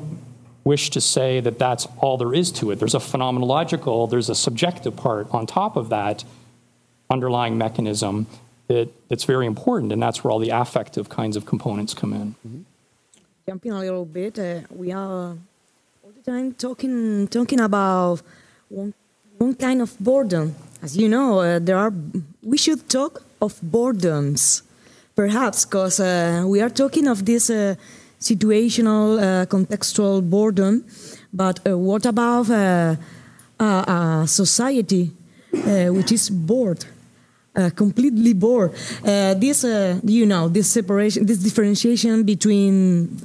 wish to say that that's all there is to it. There's a phenomenological, there's a subjective part on top of that underlying mechanism that, that's very important, and that's where all the affective kinds of components come in. Mm-hmm. Jumping a little bit, uh, we are all the time talking talking about one, one kind of boredom. As you know, uh, there are. We should talk of boredoms, perhaps, because uh, we are talking of this uh, situational, uh, contextual boredom. But uh, what about a society which is bored? Uh, completely bored. Uh, this, uh, you know, this separation, this differentiation between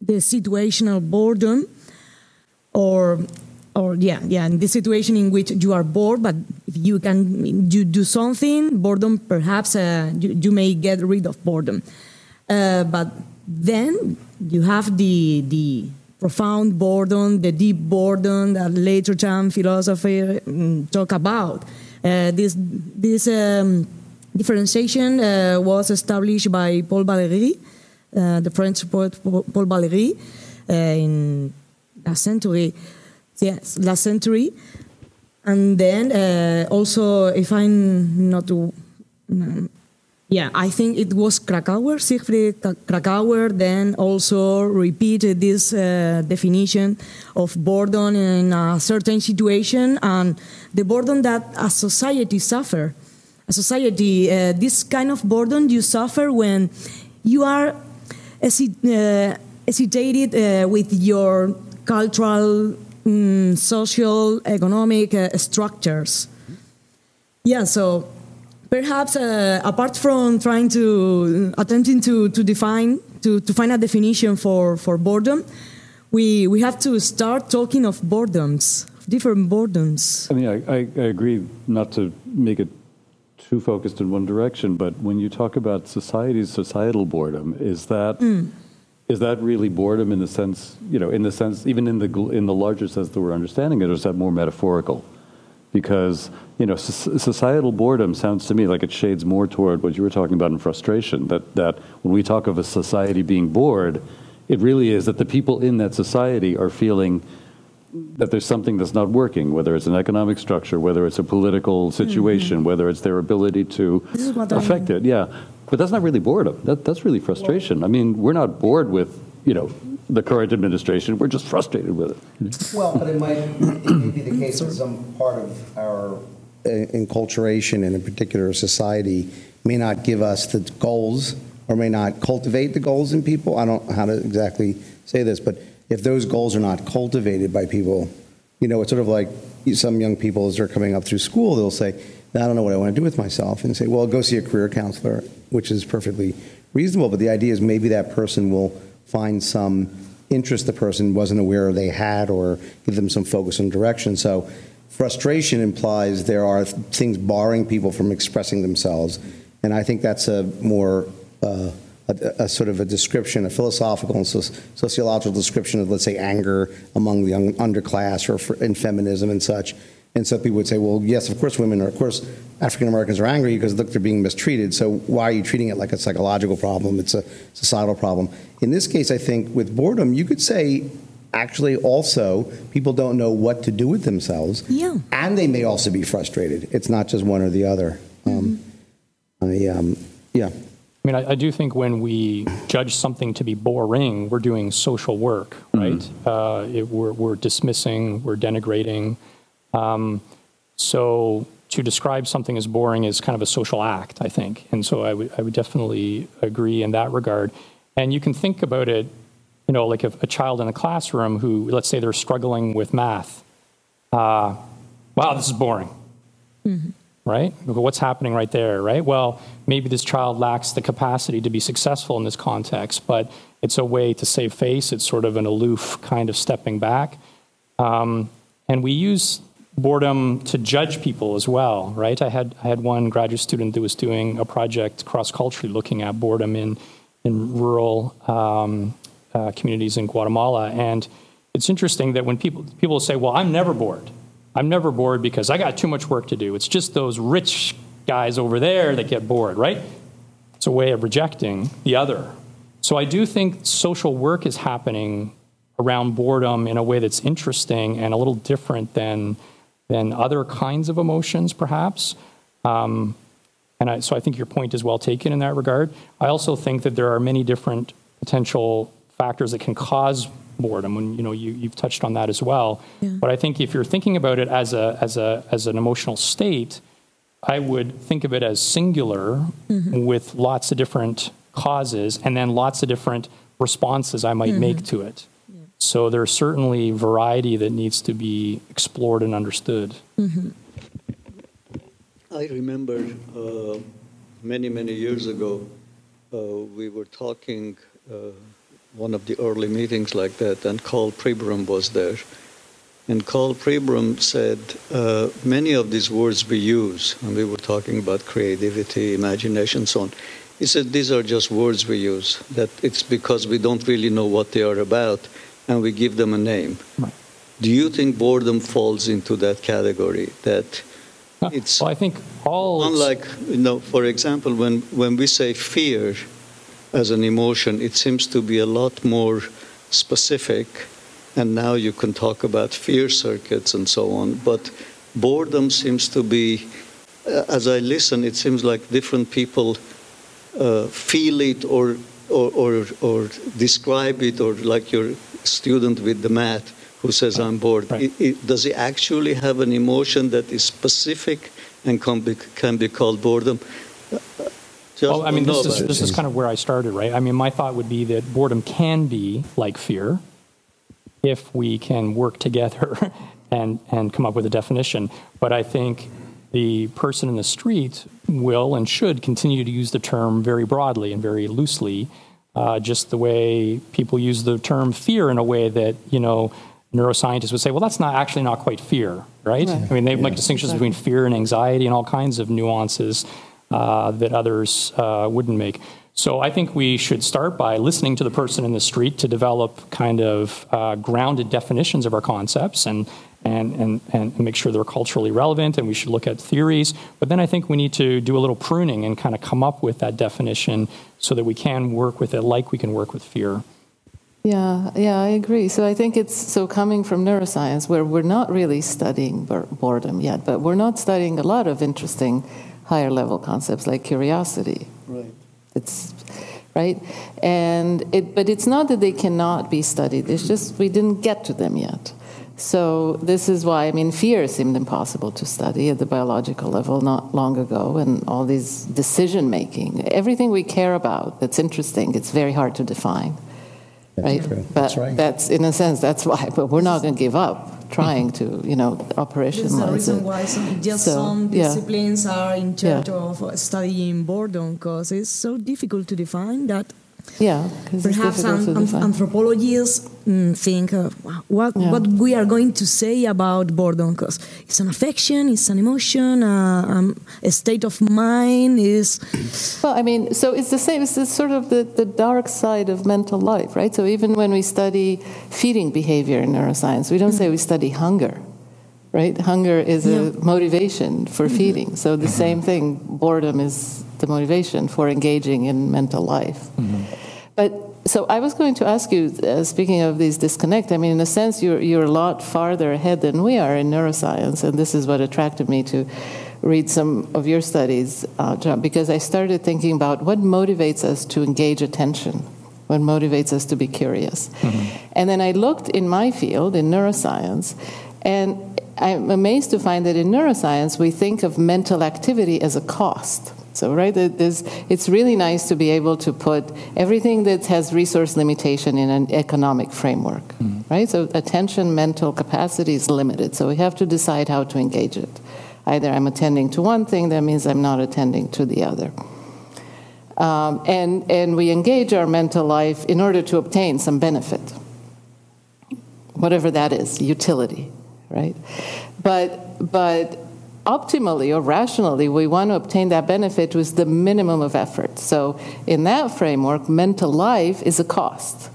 the situational boredom, or, or yeah, yeah, in the situation in which you are bored, but if you can you do something, boredom, perhaps you, you, may get rid of boredom. but then you have the the profound boredom, the deep boredom that later time philosophy mm, talk about. Uh, this this um, differentiation uh, was established by Paul Valéry, uh, the French poet Paul Valéry, in last century. Yes, last century. And then also, if I'm not yeah, I think it was Kracauer, Siegfried Kracauer, then also repeated this uh, definition of boredom in a certain situation and the boredom that a society suffer. A society, uh, this kind of boredom you suffer when you are uh, hesitated uh, with your cultural, um, social, economic uh, structures. Yeah, so perhaps uh, apart from trying to attempting to, to define to, to find a definition for, for boredom we, we have to start talking of boredoms different boredoms i mean I, I, I agree not to make it too focused in one direction but when you talk about society's societal boredom is that mm. Is that really boredom in the sense you know in the sense even in the in the larger sense that we're understanding it or is that more metaphorical? Because you know societal boredom sounds to me like it shades more toward what you were talking about in frustration that that when we talk of a society being bored it really is that the people in that society are feeling that there's something that's not working whether it's an economic structure whether it's a political situation mm-hmm. whether it's their ability to affect it yeah but that's not really boredom that, that's really frustration i mean we're not bored with you know the current administration. We're just frustrated with it. Well, but it might it may be the case that some part of our uh, enculturation and in particular society may not give us the goals or may not cultivate the goals in people. I don't know how to exactly say this, but if those goals are not cultivated by people, you know, it's sort of like some young people as they're coming up through school, they'll say, I don't know what I want to do with myself. And say, well, go see a career counselor, which is perfectly reasonable. But the idea is maybe that person will find some interest the person wasn't aware they had or give them some focus and direction. So frustration implies there are things barring people from expressing themselves. And I think that's a more uh, a, a, sort of a description, a philosophical and sociological description of, let's say, anger among the young underclass or for, in feminism and such. And so people would say, well, yes, of course women are, of course African Americans are angry because look, they're being mistreated. So why are you treating it like a psychological problem? It's a societal problem. In this case, I think with boredom, you could say actually also people don't know what to do with themselves. Yeah. And they may also be frustrated. It's not just one or the other. Um, I, um, yeah. I mean, I, I, do think when we judge something to be boring, we're doing social work, right? Mm-hmm. Uh, it, we're, we're dismissing, we're denigrating. Um, so to describe something as boring is kind of a social act, I think. And so I would, definitely agree in that regard. And you can think about it you know, like if a child in a classroom who, let's say they're struggling with math, uh, wow, this is boring. Right? What's happening right there, right? Well, maybe this child lacks the capacity to be successful in this context, but it's a way to save face. It's sort of an aloof kind of stepping back. Um, and we use boredom to judge people as well, right? I had I had one graduate student that was doing a project cross culturally looking at boredom in in rural um, uh, communities in Guatemala, and it's interesting that when people people say, "Well, I'm never bored. I'm never bored because I got too much work to do. It's just those rich guys over there that get bored," right? It's a way of rejecting the other. So I do think social work is happening around boredom in a way that's interesting and a little different than than other kinds of emotions, perhaps. Um, and I, so I think your point is well taken in that regard. I also think that there are many different potential factors that can cause boredom. When you know you, you've touched on that as well. But I think if you're thinking about it as a as a as an emotional state, I would think of it as singular with lots of different causes and then lots of different responses I might make to it. So there's certainly variety that needs to be explored and understood. I remember uh, many, many years ago, uh, we were talking, uh, one of the early meetings like that, and Karl Pribram was there. And Karl Pribram said, uh, many of these words we use, and we were talking about creativity, imagination, so on. He said, these are just words we use, that it's because we don't really know what they are about, and we give them a name. Right. Do you think boredom falls into that category? That it's Well, I think all Unlike, you know, for example, when, when we say fear as an emotion, it seems to be a lot more specific. And now you can talk about fear circuits and so on. But boredom seems to be, uh, as I listen, it seems like different people uh, feel it or, or, or, or describe it, or like your student with the math who says, I'm bored. Right. It- it- does he actually have an emotion that is specific and can be, can be called boredom? Just Well, I mean, this is this it. is kind of where I started, right? I mean, my thought would be that boredom can be like fear if we can work together and and come up with a definition. But I think the person in the street will and should continue to use the term very broadly and very loosely, uh, just the way people use the term fear in a way that you know neuroscientists would say, well, that's not actually not quite fear, right? I mean, they make distinctions between fear and anxiety and all kinds of nuances uh, that others uh, wouldn't make. So I think we should start by listening to the person in the street to develop kind of uh, grounded definitions of our concepts and, and, and, and make sure they're culturally relevant, and we should look at theories. But then I think we need to do a little pruning and kind of come up with that definition so that we can work with it like we can work with fear. Yeah, yeah, I agree. So I think it's so coming from neuroscience, where we're not really studying boredom yet, but we're not studying a lot of interesting higher level concepts like curiosity. Right. It's right, and it, but it's not that they cannot be studied. It's just we didn't get to them yet. So this is why I mean fear seemed impossible to study at the biological level not long ago, and all these decision making, everything we care about that's interesting, it's very hard to define right? true. But That's right. that's in a sense that's why. But we're not going to give up trying to you know This is the operationalize reason it. why some, just So, some yeah. disciplines are in charge Yeah. of studying boredom because it's so difficult to define that Yeah, perhaps difficult to an, an, anthropologists mm, think uh, what Yeah. what we are going to say about boredom because it's an affection, it's an emotion, uh, um, a state of mind is Well, I mean, so it's the same. It's, it's sort of the, the dark side of mental life, right? So even when we study feeding behavior in neuroscience, we don't say we study hunger, right? Hunger is a motivation for feeding. So the same thing, boredom is the motivation for engaging in mental life. But so I was going to ask you, uh, speaking of these disconnect, I mean, in a sense, you're, you're a lot farther ahead than we are in neuroscience, and this is what attracted me to read some of your studies, uh, John, because I started thinking about what motivates us to engage attention, what motivates us to be curious. And then I looked in my field, in neuroscience, and I'm amazed to find that in neuroscience, we think of mental activity as a cost. So, right, there's, it's really nice to be able to put everything that has resource limitation in an economic framework, right? So, attention, mental capacity is limited. So, we have to decide how to engage it. Either I'm attending to one thing, that means I'm not attending to the other. Um, and, and we engage our mental life in order to obtain some benefit, whatever that is, utility, right? But, but optimally or rationally, we want to obtain that benefit with the minimum of effort. So, in that framework, mental life is a cost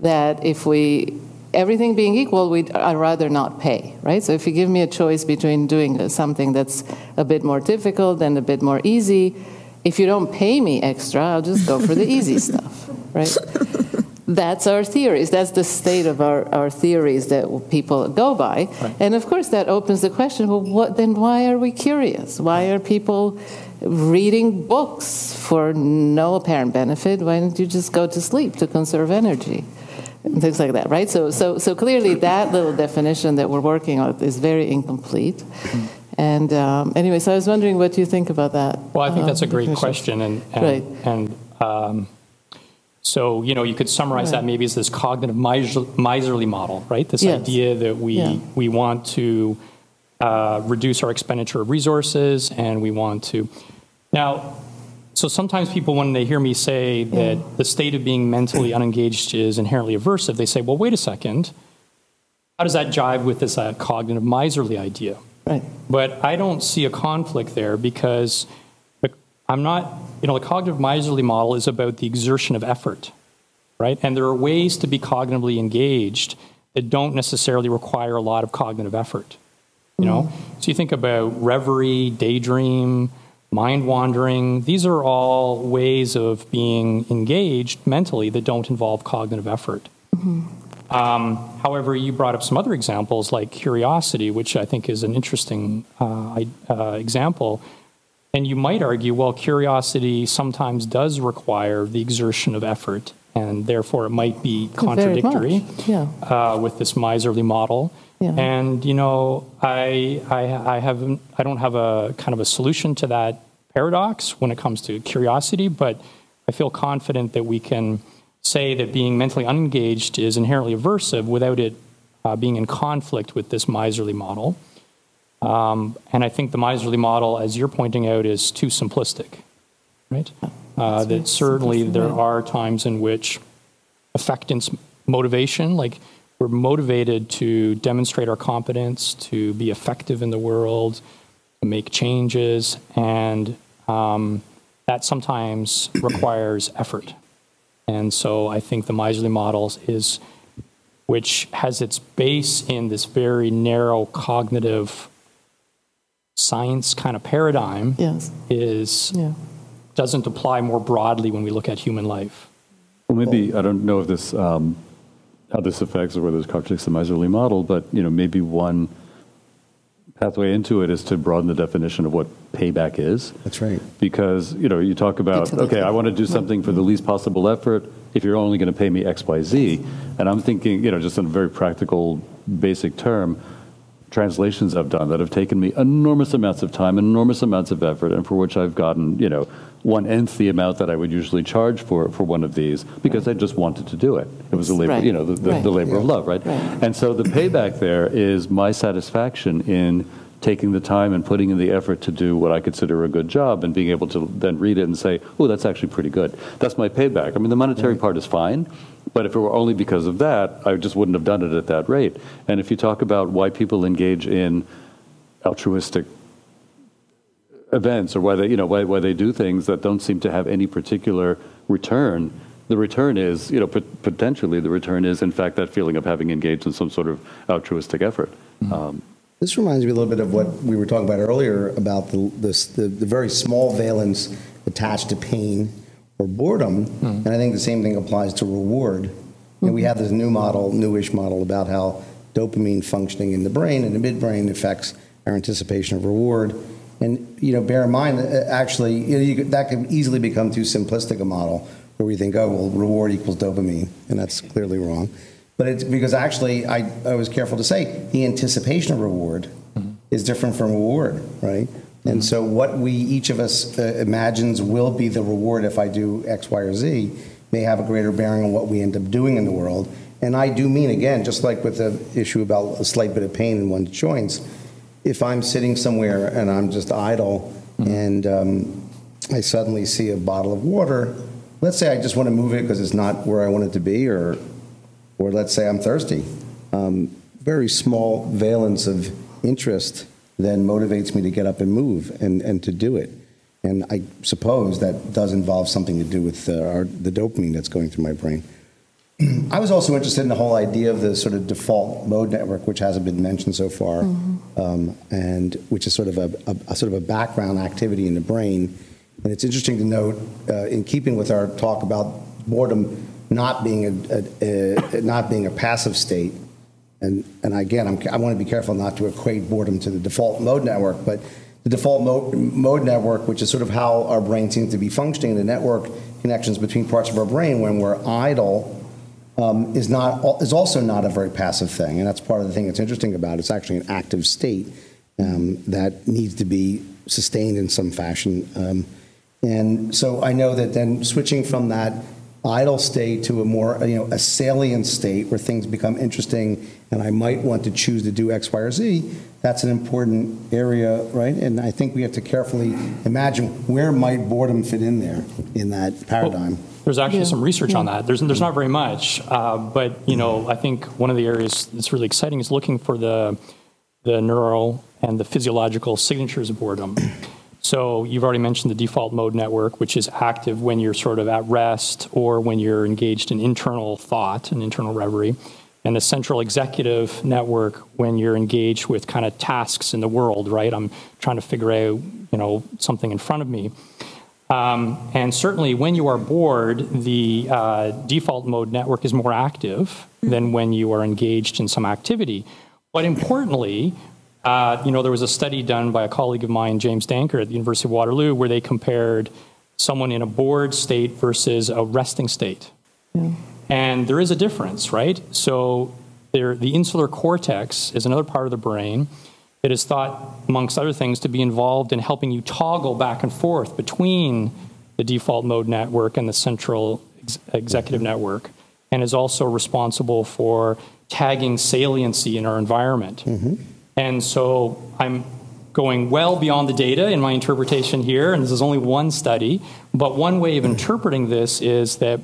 that if we, everything being equal, we'd I'd rather not pay, right? So, if you give me a choice between doing something that's a bit more difficult and a bit more easy, if you don't pay me extra, I'll just go for the easy stuff, right? That's our theories. That's the state of our, our theories that people go by. And of course, that opens the question well, what, then why are we curious? Why are people reading books for no apparent benefit? Why don't you just go to sleep to conserve energy? And things like that, right? So, so, so clearly, that little definition that we're working on is very incomplete. And um, anyway, so I was wondering what you think about that. Well, I think um, that's a great question, and and, Right. and um, so you know you could summarize that maybe as this cognitive miserly model, right? This Yes. idea that we Yeah. we want to uh, reduce our expenditure of resources, and we want to now. So sometimes people, when they hear me say that the state of being mentally unengaged is inherently aversive, they say, "Well, wait a second. How does that jive with this uh, cognitive miserly idea?" Right. But I don't see a conflict there because I'm not, you know, the cognitive miserly model is about the exertion of effort, right? And there are ways to be cognitively engaged that don't necessarily require a lot of cognitive effort, you know? So you think about reverie, daydream, mind wandering, these are all ways of being engaged mentally that don't involve cognitive effort. Um, however, you brought up some other examples like curiosity, which I think is an interesting uh, uh, example. And you might argue, well, curiosity sometimes does require the exertion of effort, and therefore it might be contradictory Yeah. uh, with this miserly model. Yeah. And you know, I, I I have I don't have a kind of a solution to that paradox when it comes to curiosity, but I feel confident that we can say that being mentally unengaged is inherently aversive without it uh, being in conflict with this miserly model. Um, and I think the miserly model, as you're pointing out, is too simplistic, right? Uh, that certainly there are times in which affectance motivation, like we're motivated to demonstrate our competence, to be effective in the world, to make changes, and um, that sometimes requires effort. And so I think the miserly models is, which has its base in this very narrow cognitive science kind of paradigm, Yes. is Yeah. doesn't apply more broadly when we look at human life. Well, maybe, I don't know if this, um, how this affects or whether this contradicts the miserly model, but, you know, maybe one pathway into it is to broaden the definition of what payback is. That's right. Because, you know, you talk about, okay, I want to do something for the least possible effort if you're only going to pay me X, Y, Z. And I'm thinking, you know, just in a very practical, basic term, translations I've done that have taken me enormous amounts of time, enormous amounts of effort, and for which I've gotten, you know, one nth the amount that I would usually charge for for one of these because I just wanted to do it. It was a labor, Right. you know, the, the, Right. the labor of love, right? Right. And so the payback there is my satisfaction in taking the time and putting in the effort to do what I consider a good job and being able to then read it and say, oh, that's actually pretty good. That's my payback. I mean, the monetary part is fine, but if it were only because of that, I just wouldn't have done it at that rate. And if you talk about why people engage in altruistic events or why they, you know, why, why they do things that don't seem to have any particular return, the return is, you know, pot- potentially the return is, in fact, that feeling of having engaged in some sort of altruistic effort. Um, This reminds me a little bit of what we were talking about earlier about the, this, the, the very small valence attached to pain or boredom. And I think the same thing applies to reward. And we have this new model, newish model about how dopamine functioning in the brain and the midbrain affects our anticipation of reward. And, you know, bear in mind, that uh, actually, you know, you could, that could easily become too simplistic a model where we think, oh, well, reward equals dopamine. And that's clearly wrong. But it's because actually, I, I was careful to say the anticipation of reward is different from reward, right? And so what we, each of us uh, imagines will be the reward if I do X, Y, or Z may have a greater bearing on what we end up doing in the world. And I do mean, again, just like with the issue about a slight bit of pain in one's joints, if I'm sitting somewhere and I'm just idle and um, I suddenly see a bottle of water, let's say I just want to move it because it's not where I want it to be, or, or let's say I'm thirsty. Um, very small valence of interest then motivates me to get up and move and, and to do it. And I suppose that does involve something to do with uh, our, the dopamine that's going through my brain. I was also interested in the whole idea of the sort of default mode network, which hasn't been mentioned so far, um, and which is sort of a, a, a sort of a background activity in the brain. And it's interesting to note, uh, in keeping with our talk about boredom not being a, a, a not being a passive state, and and again, I'm, I want to be careful not to equate boredom to the default mode network, but the default mode, mode network, which is sort of how our brain seems to be functioning, the network connections between parts of our brain when we're idle um, is not is also not a very passive thing, and that's part of the thing that's interesting about it. It's actually an active state um, that needs to be sustained in some fashion. Um, and so I know that then switching from that idle state to a more you know a salient state where things become interesting, and I might want to choose to do X, Y, or Z. That's an important area, right? And I think we have to carefully imagine where might boredom fit in there in that paradigm. There's actually Yeah. some research on that. There's, there's not very much, uh, but you know, I think one of the areas that's really exciting is looking for the the neural and the physiological signatures of boredom. So you've already mentioned the default mode network, which is active when you're sort of at rest or when you're engaged in internal thought and internal reverie, and the central executive network when you're engaged with kind of tasks in the world. Right, I'm trying to figure out you know something in front of me. Um, and certainly, when you are bored, the uh, default mode network is more active than when you are engaged in some activity. But importantly, uh, you know, there was a study done by a colleague of mine, James Danckert, at the University of Waterloo, where they compared someone in a bored state versus a resting state. And there is a difference, right? So there, the insular cortex is another part of the brain that is thought, amongst other things, to be involved in helping you toggle back and forth between the default mode network and the central ex- executive network, and is also responsible for tagging saliency in our environment. And so I'm going well beyond the data in my interpretation here, and this is only one study, but one way of interpreting this is that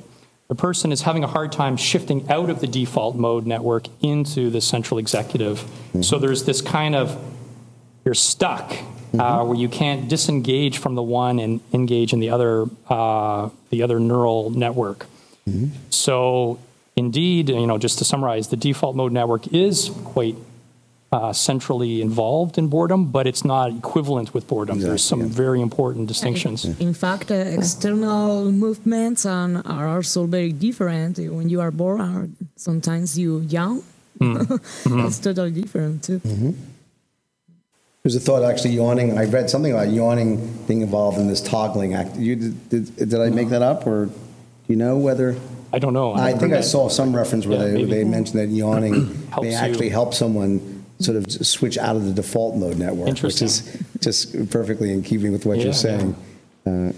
the person is having a hard time shifting out of the default mode network into the central executive. So there's this kind of, you're stuck uh, where you can't disengage from the one and engage in the other, uh, the other neural network. So indeed, you know, just to summarize, the default mode network is quite uh, centrally involved in boredom, but it's not equivalent with boredom. There's some very important distinctions. In fact, uh, external movements and are also very different. When you are bored, or sometimes you yawn. it's totally different too. There's a thought actually yawning. I read something about yawning being involved in this toggling act. You did, did, did I make that up, or do you know whether? I don't know. I haven't think I saw some reference where Yeah, they, they mentioned that yawning Helps may you. actually help someone sort of switch out of the default mode network, which is just perfectly in keeping with what Yeah, you're saying. Uh,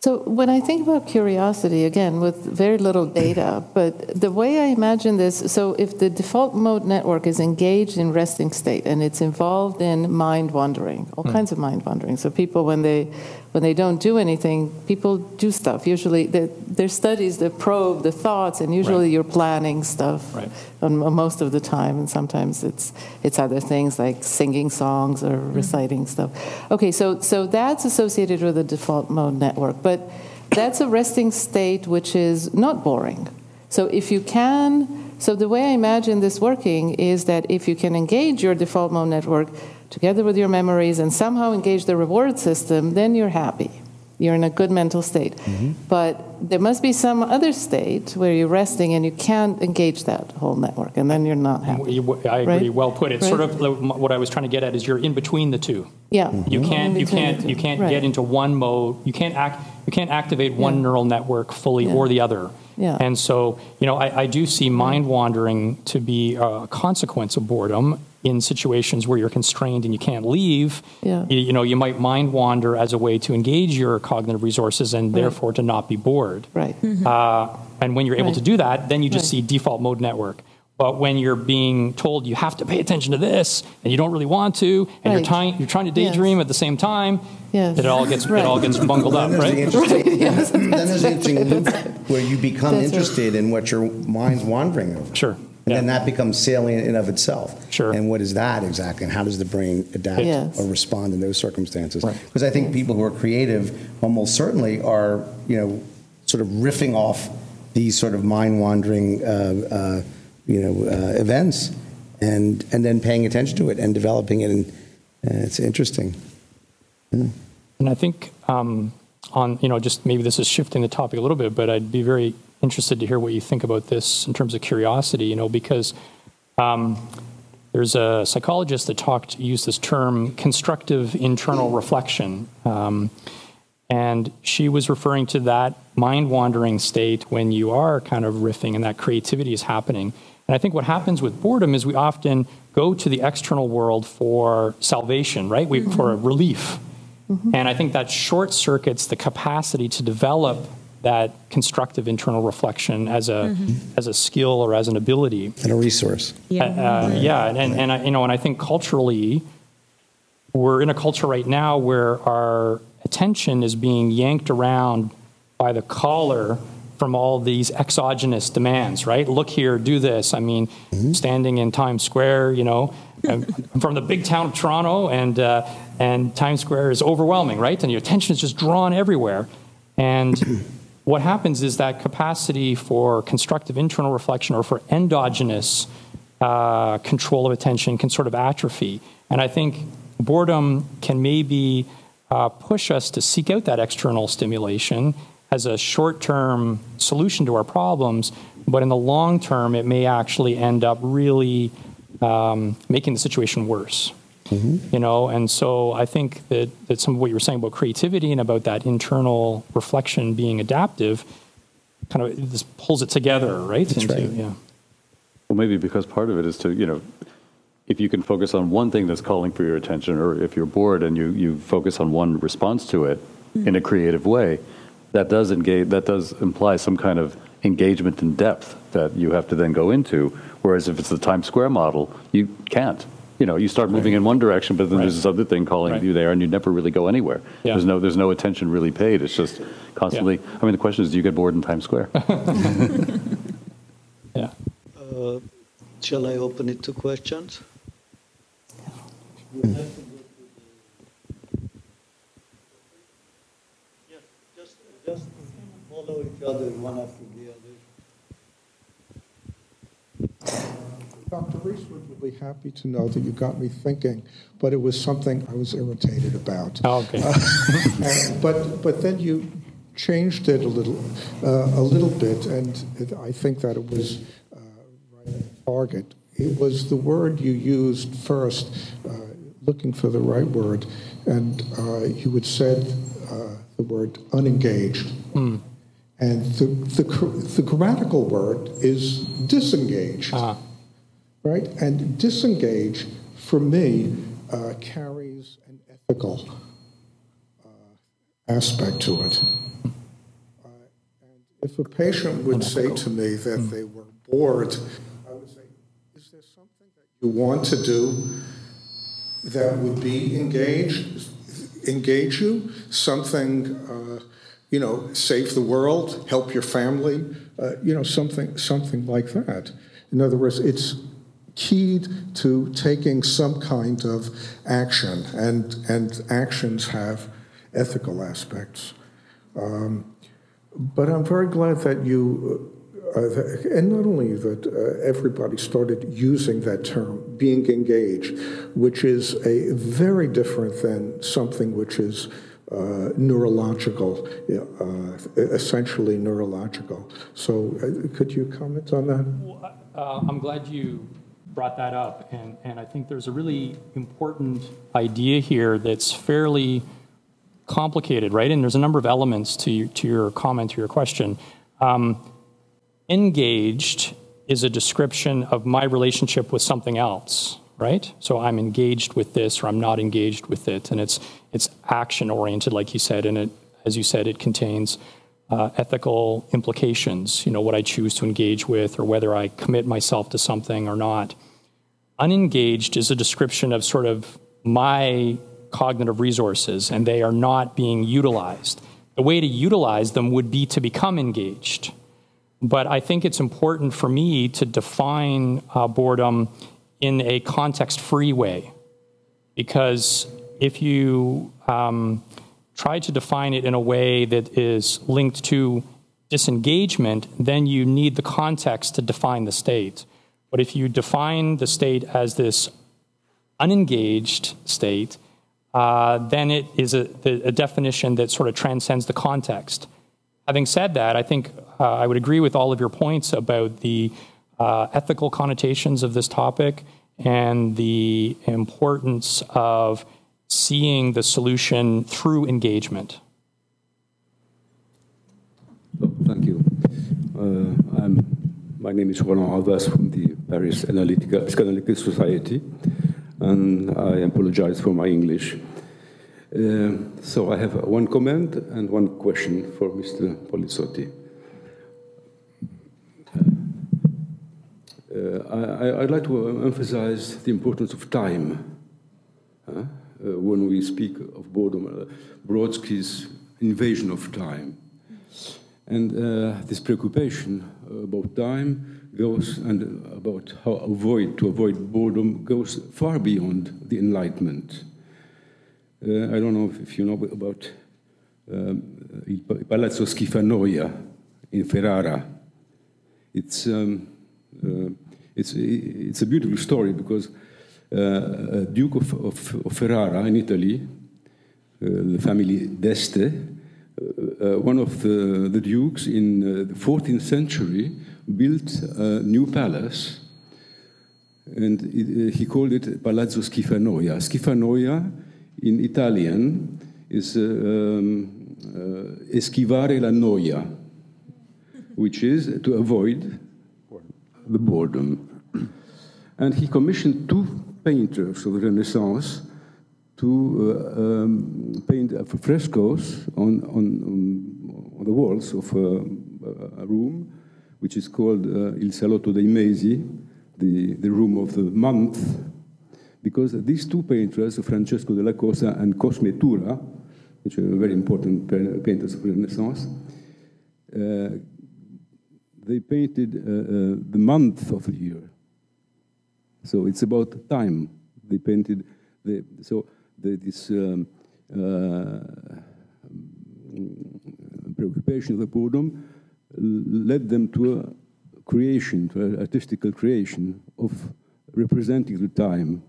So when I think about curiosity, again, with very little data, but the way I imagine this, so if the default mode network is engaged in resting state and it's involved in mind wandering, all kinds of mind wandering. So people, when they when they don't do anything, people do stuff. Usually, there- there's studies that probe the thoughts, and usually Right. you're planning stuff Right. on, on most of the time, and sometimes it's it's other things like singing songs or mm. reciting stuff. Okay, so so that's associated with the default mode network, but that's a resting state which is not boring. So if you can, so the way I imagine this working is that if you can engage your default mode network together with your memories and somehow engage the reward system, then you're happy. You're in a good mental state. Mm-hmm. But there must be some other state where you're resting and you can't engage that whole network, and then you're not happy. You- I agree. Right? Well put. It's sort of what I was trying to get at is you're in between the two. Yeah. You mm-hmm. can't you can't you can't Right. get into one mode. You can't act you can't activate one Yeah. neural network fully Yeah. or the other. Yeah. And so, you know, I, I do see mind wandering to be a consequence of boredom in situations where you're constrained and you can't leave. Yeah. You, you know, you might mind wander as a way to engage your cognitive resources and therefore to not be bored. Right. Uh, and when you're able Right. to do that, then you just Right. see default mode network. But when you're being told you have to pay attention to this and you don't really want to, and you're Right. trying you're trying to Yes. daydream at the same time, Yes. it all gets Right. it all gets bungled up, Then there's the right? interesting- Then there's the interesting loop where you become That's right. interested in what your mind's wandering over. Sure. And then that becomes salient in of itself. Sure. And what is that exactly? And how does the brain adapt Yes. or respond in those circumstances? Right. Because I think people who are creative almost certainly are, you know, sort of riffing off these sort of mind wandering, uh, uh, you know, uh, events and, and then paying attention to it and developing it. And uh, it's interesting. And I think um, on, you know, just maybe this is shifting the topic a little bit, but I'd be very interested to hear what you think about this in terms of curiosity, you know, because um, there's a psychologist that talked, used this term constructive internal reflection. Um, and she was referring to that mind wandering state when you are kind of riffing and that creativity is happening. And I think what happens with boredom is we often go to the external world for salvation, right? We, For a relief. Mm-hmm. And I think that short circuits the capacity to develop that constructive internal reflection as a mm-hmm. as a skill or as an ability. And a resource. Yeah. Uh, uh yeah, and, and, and I, you know, and I think culturally, we're in a culture right now where our attention is being yanked around by the collar from all these exogenous demands, right? Look here, do this. I mean, standing in Times Square, you know, I'm I'm from the big town of Toronto, and uh, and Times Square is overwhelming, right? And your attention is just drawn everywhere, and what happens is that capacity for constructive internal reflection or for endogenous uh, control of attention can sort of atrophy. And I think boredom can maybe uh, push us to seek out that external stimulation as a short term solution to our problems, but in the long term, it may actually end up really um, making the situation worse. You know, and so I think that, that some of what you were saying about creativity and about that internal reflection being adaptive kind of this pulls it together, right? That's Into- right. Yeah. Well, maybe because part of it is to, you know, if you can focus on one thing that's calling for your attention, or if you're bored and you, you focus on one response to it in a creative way, that does engage, that does imply some kind of engagement and depth that you have to then go into. Whereas if it's the Times Square model, you can't. You know, you start moving in one direction, but then Right. there's this other thing calling Right. you there, and you never really go anywhere. Yeah. There's no, there's no attention really paid. It's just constantly. I mean, the question is, do you get bored in Times Square? Yeah. Uh, Shall I open it to questions? Yes, just, just follow each other one after the other. Dr. Reese would be happy to know that you got me thinking, but it was something I was irritated about. Oh, okay. And- But, but then you changed it a little, uh, a little bit, and it- I think that it was uh, right on target. It was the word you used first, uh, looking for the right word, and uh, you had said uh, the word unengaged. And the, the, the grammatical word is disengaged Uh, right? And disengage, for me, uh, carries an ethical uh, aspect to it. Uh, and if a patient would say to me that they were bored, I would say, is there something that you want to do that would be engaged, engage you? Something, uh, you know, save the world, help your family, uh, you know, something, something like that. In other words, it's keyed to taking some kind of action, and and actions have ethical aspects. Um, but I'm very glad that you, uh, uh, and not only that uh, everybody started using that term, being engaged, which is a very different than something which is uh, neurological, uh, essentially neurological. So, uh, could you comment on that? Uh, I'm glad you brought that up, and, and I think there's a really important idea here that's fairly complicated, right? And there's a number of elements to, to your comment, to your question. Um, Engaged is a description of my relationship with something else, right? So I'm engaged with this or I'm not engaged with it. And it's, it's action oriented, like you said. And it, as you said, it contains uh, ethical implications, you know, what I choose to engage with or whether I commit myself to something or not. Unengaged is a description of sort of my cognitive resources and they are not being utilized. The way to utilize them would be to become engaged. But I think it's important for me to define uh, boredom in a context free way. Because if you um, try to define it in a way that is linked to disengagement, then you need the context to define the state. But if you define the state as this unengaged state, uh, then it is a, a definition that sort of transcends the context. Having said that, I think uh, I would agree with all of your points about the uh, ethical connotations of this topic and the importance of seeing the solution through engagement. Thank you. Uh, my name is Roland Havas from the Paris Analytical, Psychoanalytic Society, and I apologize for my English. Uh, so I have one comment and one question for Mr. Polizzotti. I, would like to emphasize the importance of time uh, when we speak of boredom, uh, Brodsky's invasion of time. And uh, this preoccupation about time goes and about how avoid to avoid boredom goes far beyond the Enlightenment. Uh, I don't know if you know about um, Palazzo Schifanoia in Ferrara. It's, um, uh, it's, it's a beautiful story because uh, Duke of, of, of, Ferrara in Italy, uh, the family d'Este, uh, one of the, the dukes in the 14th century built a new palace and it, he called it Palazzo Schifanoia. Schifanoia in Italian is uh, um, uh, esquivare la noia, which is to avoid the boredom. And he commissioned two painters of the Renaissance to uh, um, paint frescoes on, on, on, the walls of a, a, room, which is called uh, Il Salotto dei Mesi, the, the room of the month, because these two painters, Francesco della Cossa and Cosme Tura, which are very important painters of Renaissance, uh, they painted uh, uh, the month of the year. So it's about time. They painted, the, so the, this um, uh, preoccupation of the boredom led them to a creation, to an artistical creation of representing the time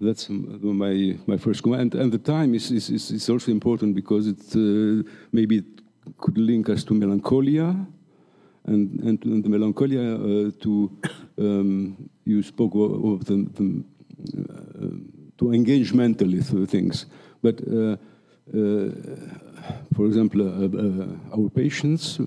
that's my, my first comment. And the time is, is, is also important because it uh, maybe it could link us to melancholia, and, and, and the melancholia uh, to, um, you spoke of the, the uh, to engage mentally through things. But uh, uh, for example, uh, our patients,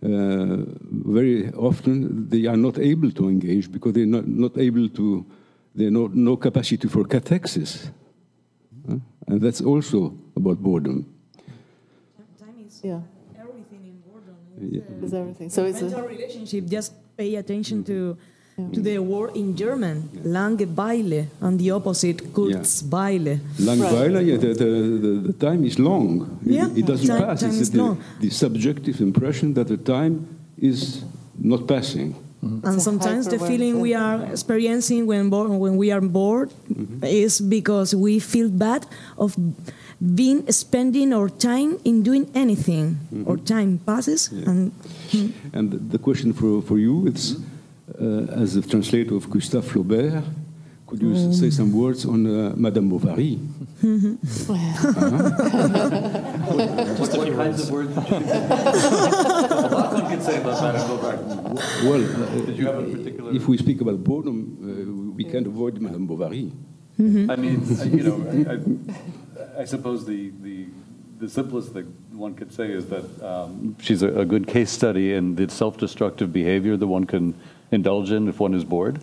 very often they are not able to engage because they're not, not able to there's no, no capacity for cathexis. And that's also about boredom. Time yeah. everything in boredom. Yeah. It's everything. So it's a relationship. Just pay attention to yeah. to the word in German, Langeweile, and the opposite, Kurzweile. Yeah. Langeweile, yeah, the, the, the, the, time is long. Yeah. It, it doesn't time, pass. Time it's the, the, the subjective impression that the time is not passing. Mm-hmm. And sometimes the feeling we are experiencing when, when we are bored mm-hmm. is because we feel bad of being spending our time in doing anything. Mm-hmm. Our time passes. Yeah. And, mm. and the question for, for you is, uh, as a translator of Gustave Flaubert, could you mm. say some words on uh, Madame Bovary? uh-huh. Just a few kinds of words. a lot one could say about Madame Bovary. Well, uh, particular... if we speak about boredom, uh, we can't avoid Madame Bovary. Mm-hmm. I mean, you know, I, I, suppose the, the, the simplest, the one could say is that um, she's a, a, good case study in the self-destructive behavior that one can indulge in if one is bored.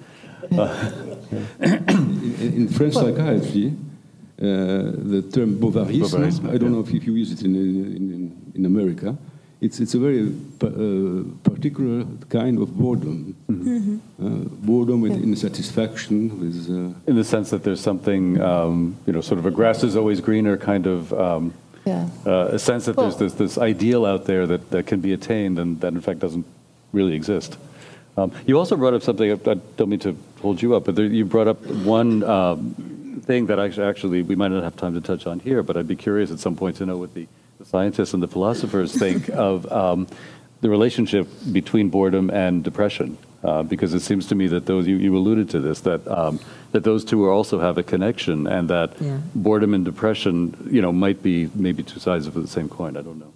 Uh, in, in, French psychiatry, uh, the term bovarisme, I don't know if you use it in, in, in America, it's, it's a very uh, particular kind of boredom. Mm-hmm. Uh, boredom with yeah. insatisfaction. With, uh, In the sense that there's something, um, you know, sort of a grass is always greener kind of. Um, yeah. Uh, a sense that well, there's this, this ideal out there that, that can be attained and that in fact doesn't really exist. Um, you also brought up something, I don't mean to hold you up, but there, you brought up one um, thing that actually, actually we might not have time to touch on here, but I'd be curious at some point to know what the the scientists and the philosophers think of um, the relationship between boredom and depression. Uh, because it seems to me that those you, you alluded to this that um, that those two also have a connection, and that yeah. boredom and depression, you know, might be maybe two sides of the same coin. I don't know.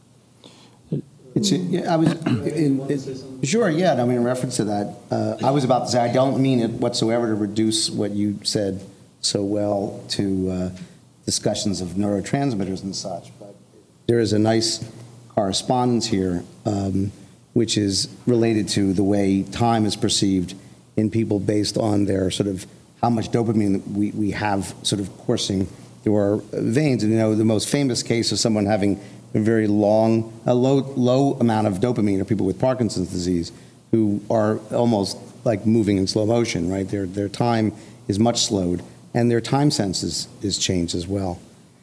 It's, yeah, I was in, in, sure. Yeah, I mean, in reference to that, uh, I was about to say I don't mean it whatsoever to reduce what you said so well to uh, discussions of neurotransmitters and such there is a nice correspondence here, um, which is related to the way time is perceived in people based on their sort of how much dopamine we, we have sort of coursing through our veins. And you know, the most famous case of someone having a very long, a low, low amount of dopamine are people with Parkinson's disease who are almost like moving in slow motion, right? Their, their time is much slowed and their time sense is, is changed as well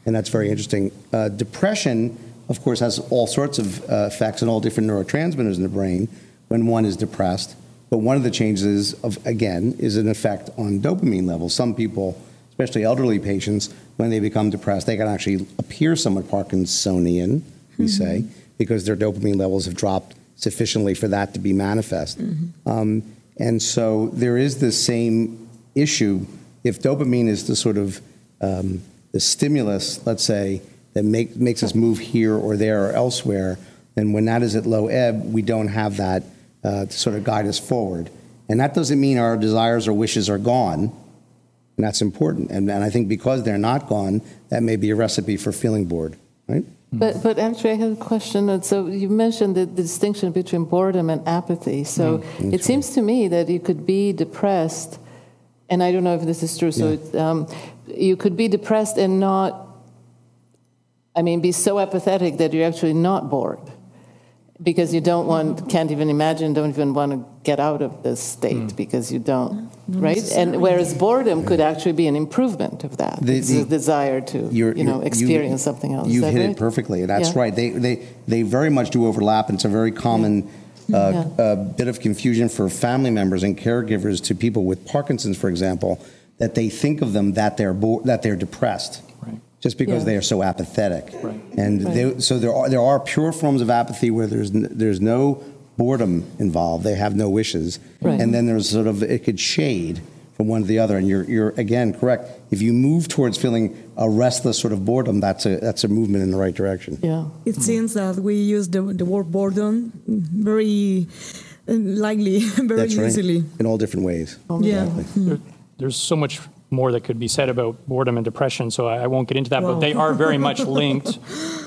and that's very interesting. Uh, depression, of course, has all sorts of uh, effects on all different neurotransmitters in the brain when one is depressed. But one of the changes, of again, is an effect on dopamine levels. Some people, especially elderly patients, when they become depressed, they can actually appear somewhat Parkinsonian, we mm-hmm. say, because their dopamine levels have dropped sufficiently for that to be manifest. Mm-hmm. Um, and so there is the same issue. If dopamine is the sort of um, the stimulus, let's say, that make, makes us move here or there or elsewhere, then when that is at low ebb, we don't have that uh, to sort of guide us forward. And that doesn't mean our desires or wishes are gone, and that's important. And, and I think because they're not gone, that may be a recipe for feeling bored, right? But, but actually, I have a question. So you mentioned the, the distinction between boredom and apathy. So mm, it seems to me that you could be depressed, and I don't know if this is true. So yeah. um, you could be depressed and not, I mean, be so apathetic that you're actually not bored because you don't want, can't even imagine, don't even want to get out of this state mm. because you don't, right? And whereas boredom could actually be an improvement of that. The, the, desire to, you know, experience you, something else. You've hit right? it perfectly. That's yeah. right. They, they, they very much do overlap. And it's a very common. Uh, yeah. uh, bit of confusion for family members and caregivers to people with Parkinson's, for example, that they think of them that they're bo- that they're depressed. Right. Just because yeah. they are so apathetic, right. and right. They, so there are there are pure forms of apathy where there's n- there's no boredom involved. They have no wishes, and then there's sort of it could shade from one to the other. And you're you're again correct. If you move towards feeling a restless sort of boredom, that's a that's a movement in the right direction. Yeah, it seems that we use the the word boredom very uh, lightly, very that's easily in all different ways. Yeah. Exactly. Mm-hmm there's so much more that could be said about boredom and depression, so I, I won't get into that. But they are very much linked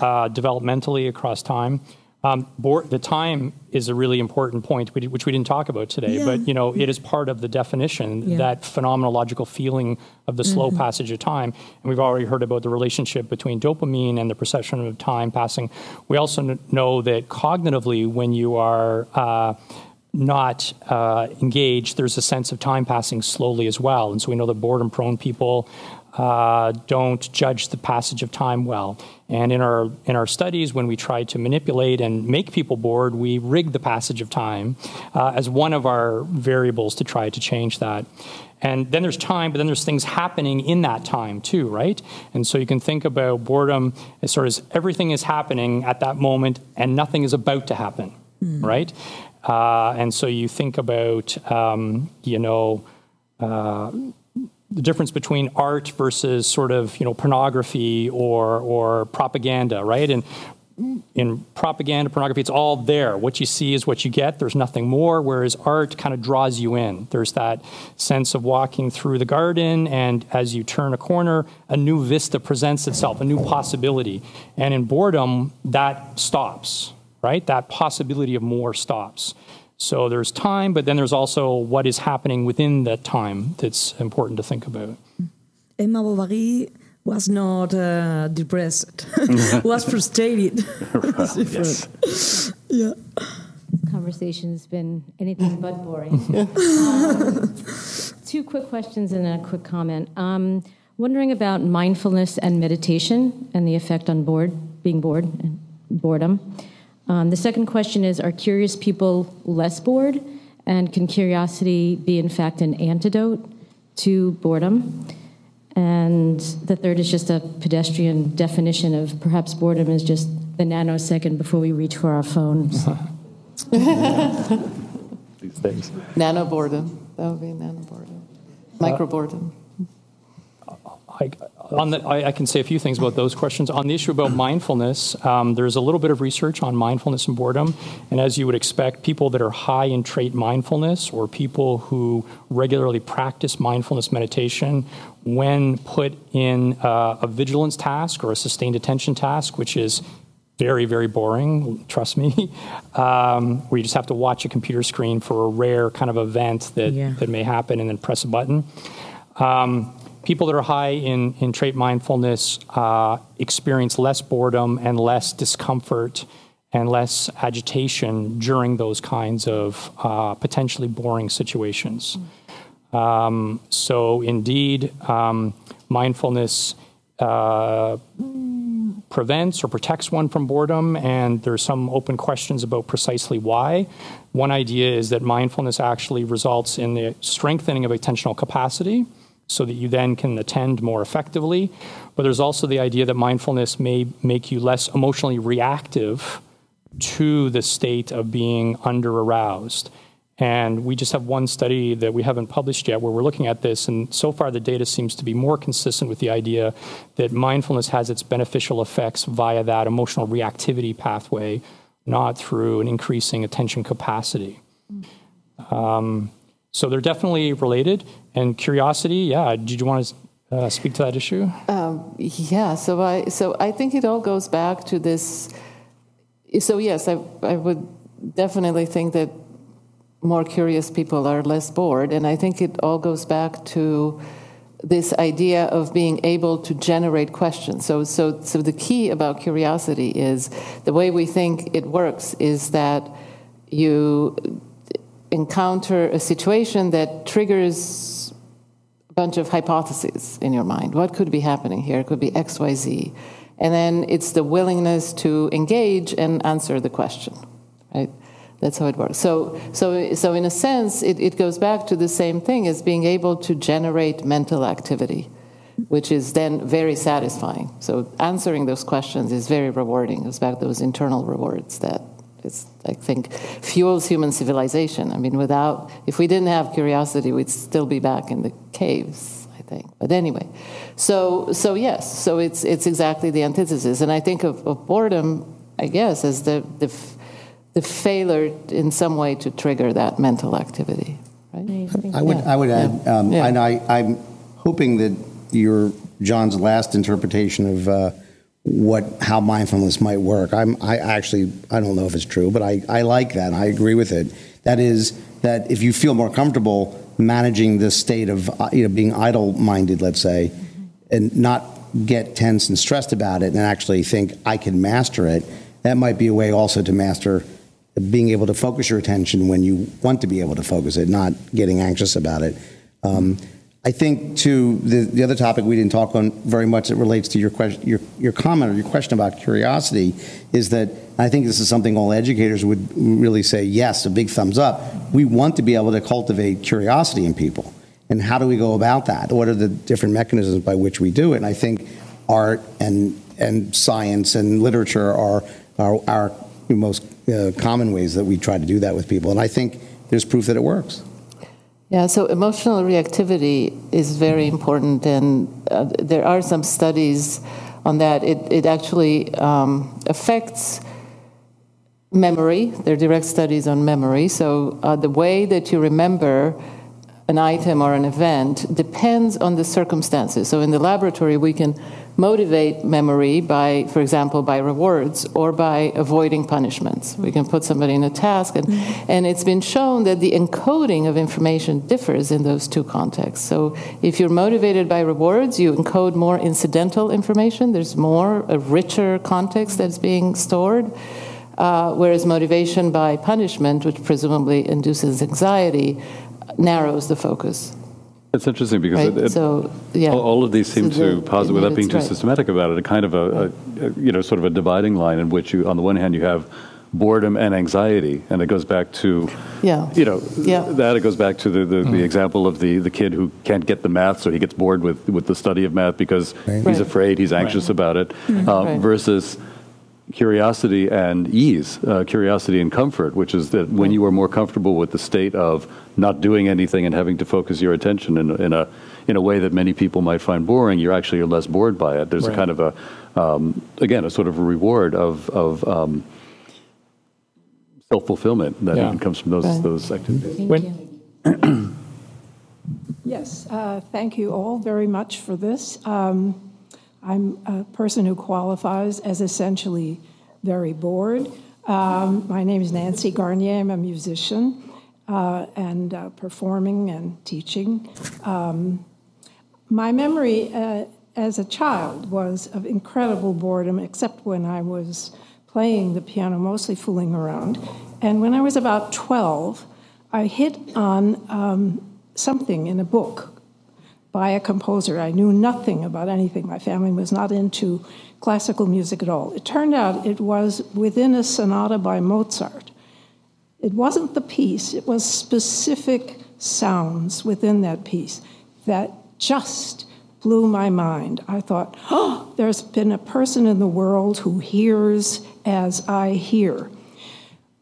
uh, developmentally across time. Um, the time is a really important point, which we didn't talk about today. Yeah. But you know, it is part of the definition yeah. that phenomenological feeling of the slow mm-hmm. passage of time. And we've already heard about the relationship between dopamine and the perception of time passing. We also know that cognitively, when you are uh, not uh, engaged, there's a sense of time passing slowly as well. And so we know that boredom prone people uh, don't judge the passage of time well. And in our, in our studies, when we try to manipulate and make people bored, we rig the passage of time uh, as one of our variables to try to change that. And then there's time, but then there's things happening in that time too, right? And so you can think about boredom as sort of everything is happening at that moment and nothing is about to happen, mm. right? Uh, and so you think about, um, you know, uh, the difference between art versus sort of, you know, pornography or, or propaganda, right? And in propaganda, pornography, it's all there. What you see is what you get. There's nothing more. Whereas art kind of draws you in. There's that sense of walking through the garden, and as you turn a corner, a new vista presents itself, a new possibility. And in boredom, that stops, right? That possibility of more stops. So there's time, but then there's also what is happening within that time that's important to think about. Emma Bovary was not uh, depressed, was frustrated. yes. Yeah. This Conversation's been anything but boring. um, two quick questions and a quick comment. Um, wondering about mindfulness and meditation and the effect on bored, being bored and boredom. Um, the second question is Are curious people less bored? And can curiosity be, in fact, an antidote to boredom? And the third is just a pedestrian definition of perhaps boredom is just the nanosecond before we reach for our phones. These days. Nano boredom. That would be nano boredom. Micro boredom. I, on the, I, I, can say a few things about those questions. On the issue about mindfulness, um, there's a little bit of research on mindfulness and boredom. And as you would expect, people that are high in trait mindfulness or people who regularly practice mindfulness meditation, when put in uh, a vigilance task or a sustained attention task, which is very, very boring, trust me, um, where you just have to watch a computer screen for a rare kind of event that, yeah. that may happen and then press a button. Um, people that are high in, in trait mindfulness uh, experience less boredom and less discomfort and less agitation during those kinds of uh, potentially boring situations. Um, so, indeed, um, mindfulness uh, prevents or protects one from boredom, and there's some open questions about precisely why. One idea is that mindfulness actually results in the strengthening of attentional capacity so that you then can attend more effectively. But there's also the idea that mindfulness may make you less emotionally reactive to the state of being under aroused. And we just have one study that we haven't published yet where we're looking at this, and so far the data seems to be more consistent with the idea that mindfulness has its beneficial effects via that emotional reactivity pathway, not through an increasing attention capacity. Um, so they're definitely related. And curiosity, yeah. Did you want to uh, speak to that issue? Um, yeah. So I so I think it all goes back to this. So yes, I I would definitely think that more curious people are less bored, and I think it all goes back to this idea of being able to generate questions. So, so, so the key about curiosity is the way we think it works is that you encounter a situation that triggers bunch of hypotheses in your mind. What could be happening here? It could be X, Y, Z. And then it's the willingness to engage and answer the question, right? That's how it works. So, so, so in a sense, it, it goes back to the same thing as being able to generate mental activity, which is then very satisfying. So answering those questions is very rewarding. It goes back to those internal rewards that it's, I think, fuels human civilization. I mean, without, if we didn't have curiosity, we'd still be back in the caves, I think. But anyway, so, so yes, so it's, it's exactly the antithesis. And I think of, of boredom, I guess, as the, the, the failure in some way to trigger that mental activity. Right? I would, yeah. I would add, yeah. Um, yeah. and I, I'm hoping that your John's last interpretation of uh, what how mindfulness might work. I'm I actually I don't know if it's true, but I, I like that. I agree with it. That is that if you feel more comfortable managing this state of uh, you know being idle minded, let's say, and not get tense and stressed about it, and actually think I can master it, that might be a way also to master being able to focus your attention when you want to be able to focus it, not getting anxious about it. Um, I think to the, the other topic we didn't talk on very much that relates to your question, your, your comment or your question about curiosity is that I think this is something all educators would really say, yes, a big thumbs up. We want to be able to cultivate curiosity in people. And how do we go about that? What are the different mechanisms by which we do it? And I think art and, and science and literature are our, our most uh, common ways that we try to do that with people. And I think there's proof that it works. Yeah, so emotional reactivity is very important, and uh, there are some studies on that. It, it actually um, affects memory. There are direct studies on memory. So uh, the way that you remember an item or an event depends on the circumstances. So in the laboratory, we can motivate memory by, for example, by rewards or by avoiding punishments. We can put somebody in a task, and, and it's been shown that the encoding of information differs in those two contexts. So if you're motivated by rewards, you encode more incidental information, there's more, a richer context that's being stored. Uh, whereas motivation by punishment, which presumably induces anxiety, narrows the focus. It's interesting because Right, it, it- so, yeah. all, all of these seem So to the- posit, without being too right. systematic about it, a kind of a, a, a, you know, sort of a dividing line in which you, on the one hand, you have boredom and anxiety, and it goes back to, Yeah. you know, Yeah. that it goes back to the, the, the example of the, the kid who can't get the math, so he gets bored with, with the study of math because he's Right. afraid, he's anxious about it, Mhm. uh, Right. versus curiosity and ease, uh, curiosity and comfort, which is that when you are more comfortable with the state of not doing anything and having to focus your attention in, a- in a in a way that many people might find boring, you're actually less bored by it. There's a kind of a um, again a sort of a reward of of um, self fulfillment that Yeah. comes from those Right. those activities. When- Yes, uh, thank you all very much for this. Um, I'm a person who qualifies as essentially very bored. Um, my name is Nancy Garnier. I'm a musician uh, and uh, performing and teaching. Um, my memory uh, as a child was of incredible boredom, except when I was playing the piano, mostly fooling around. And when I was about 12, I hit on um, something in a book by a composer. I knew nothing about anything. My family was not into classical music at all. It turned out it was within a sonata by Mozart. It wasn't the piece, it was specific sounds within that piece that just blew my mind. I thought, oh, there's been a person in the world who hears as I hear.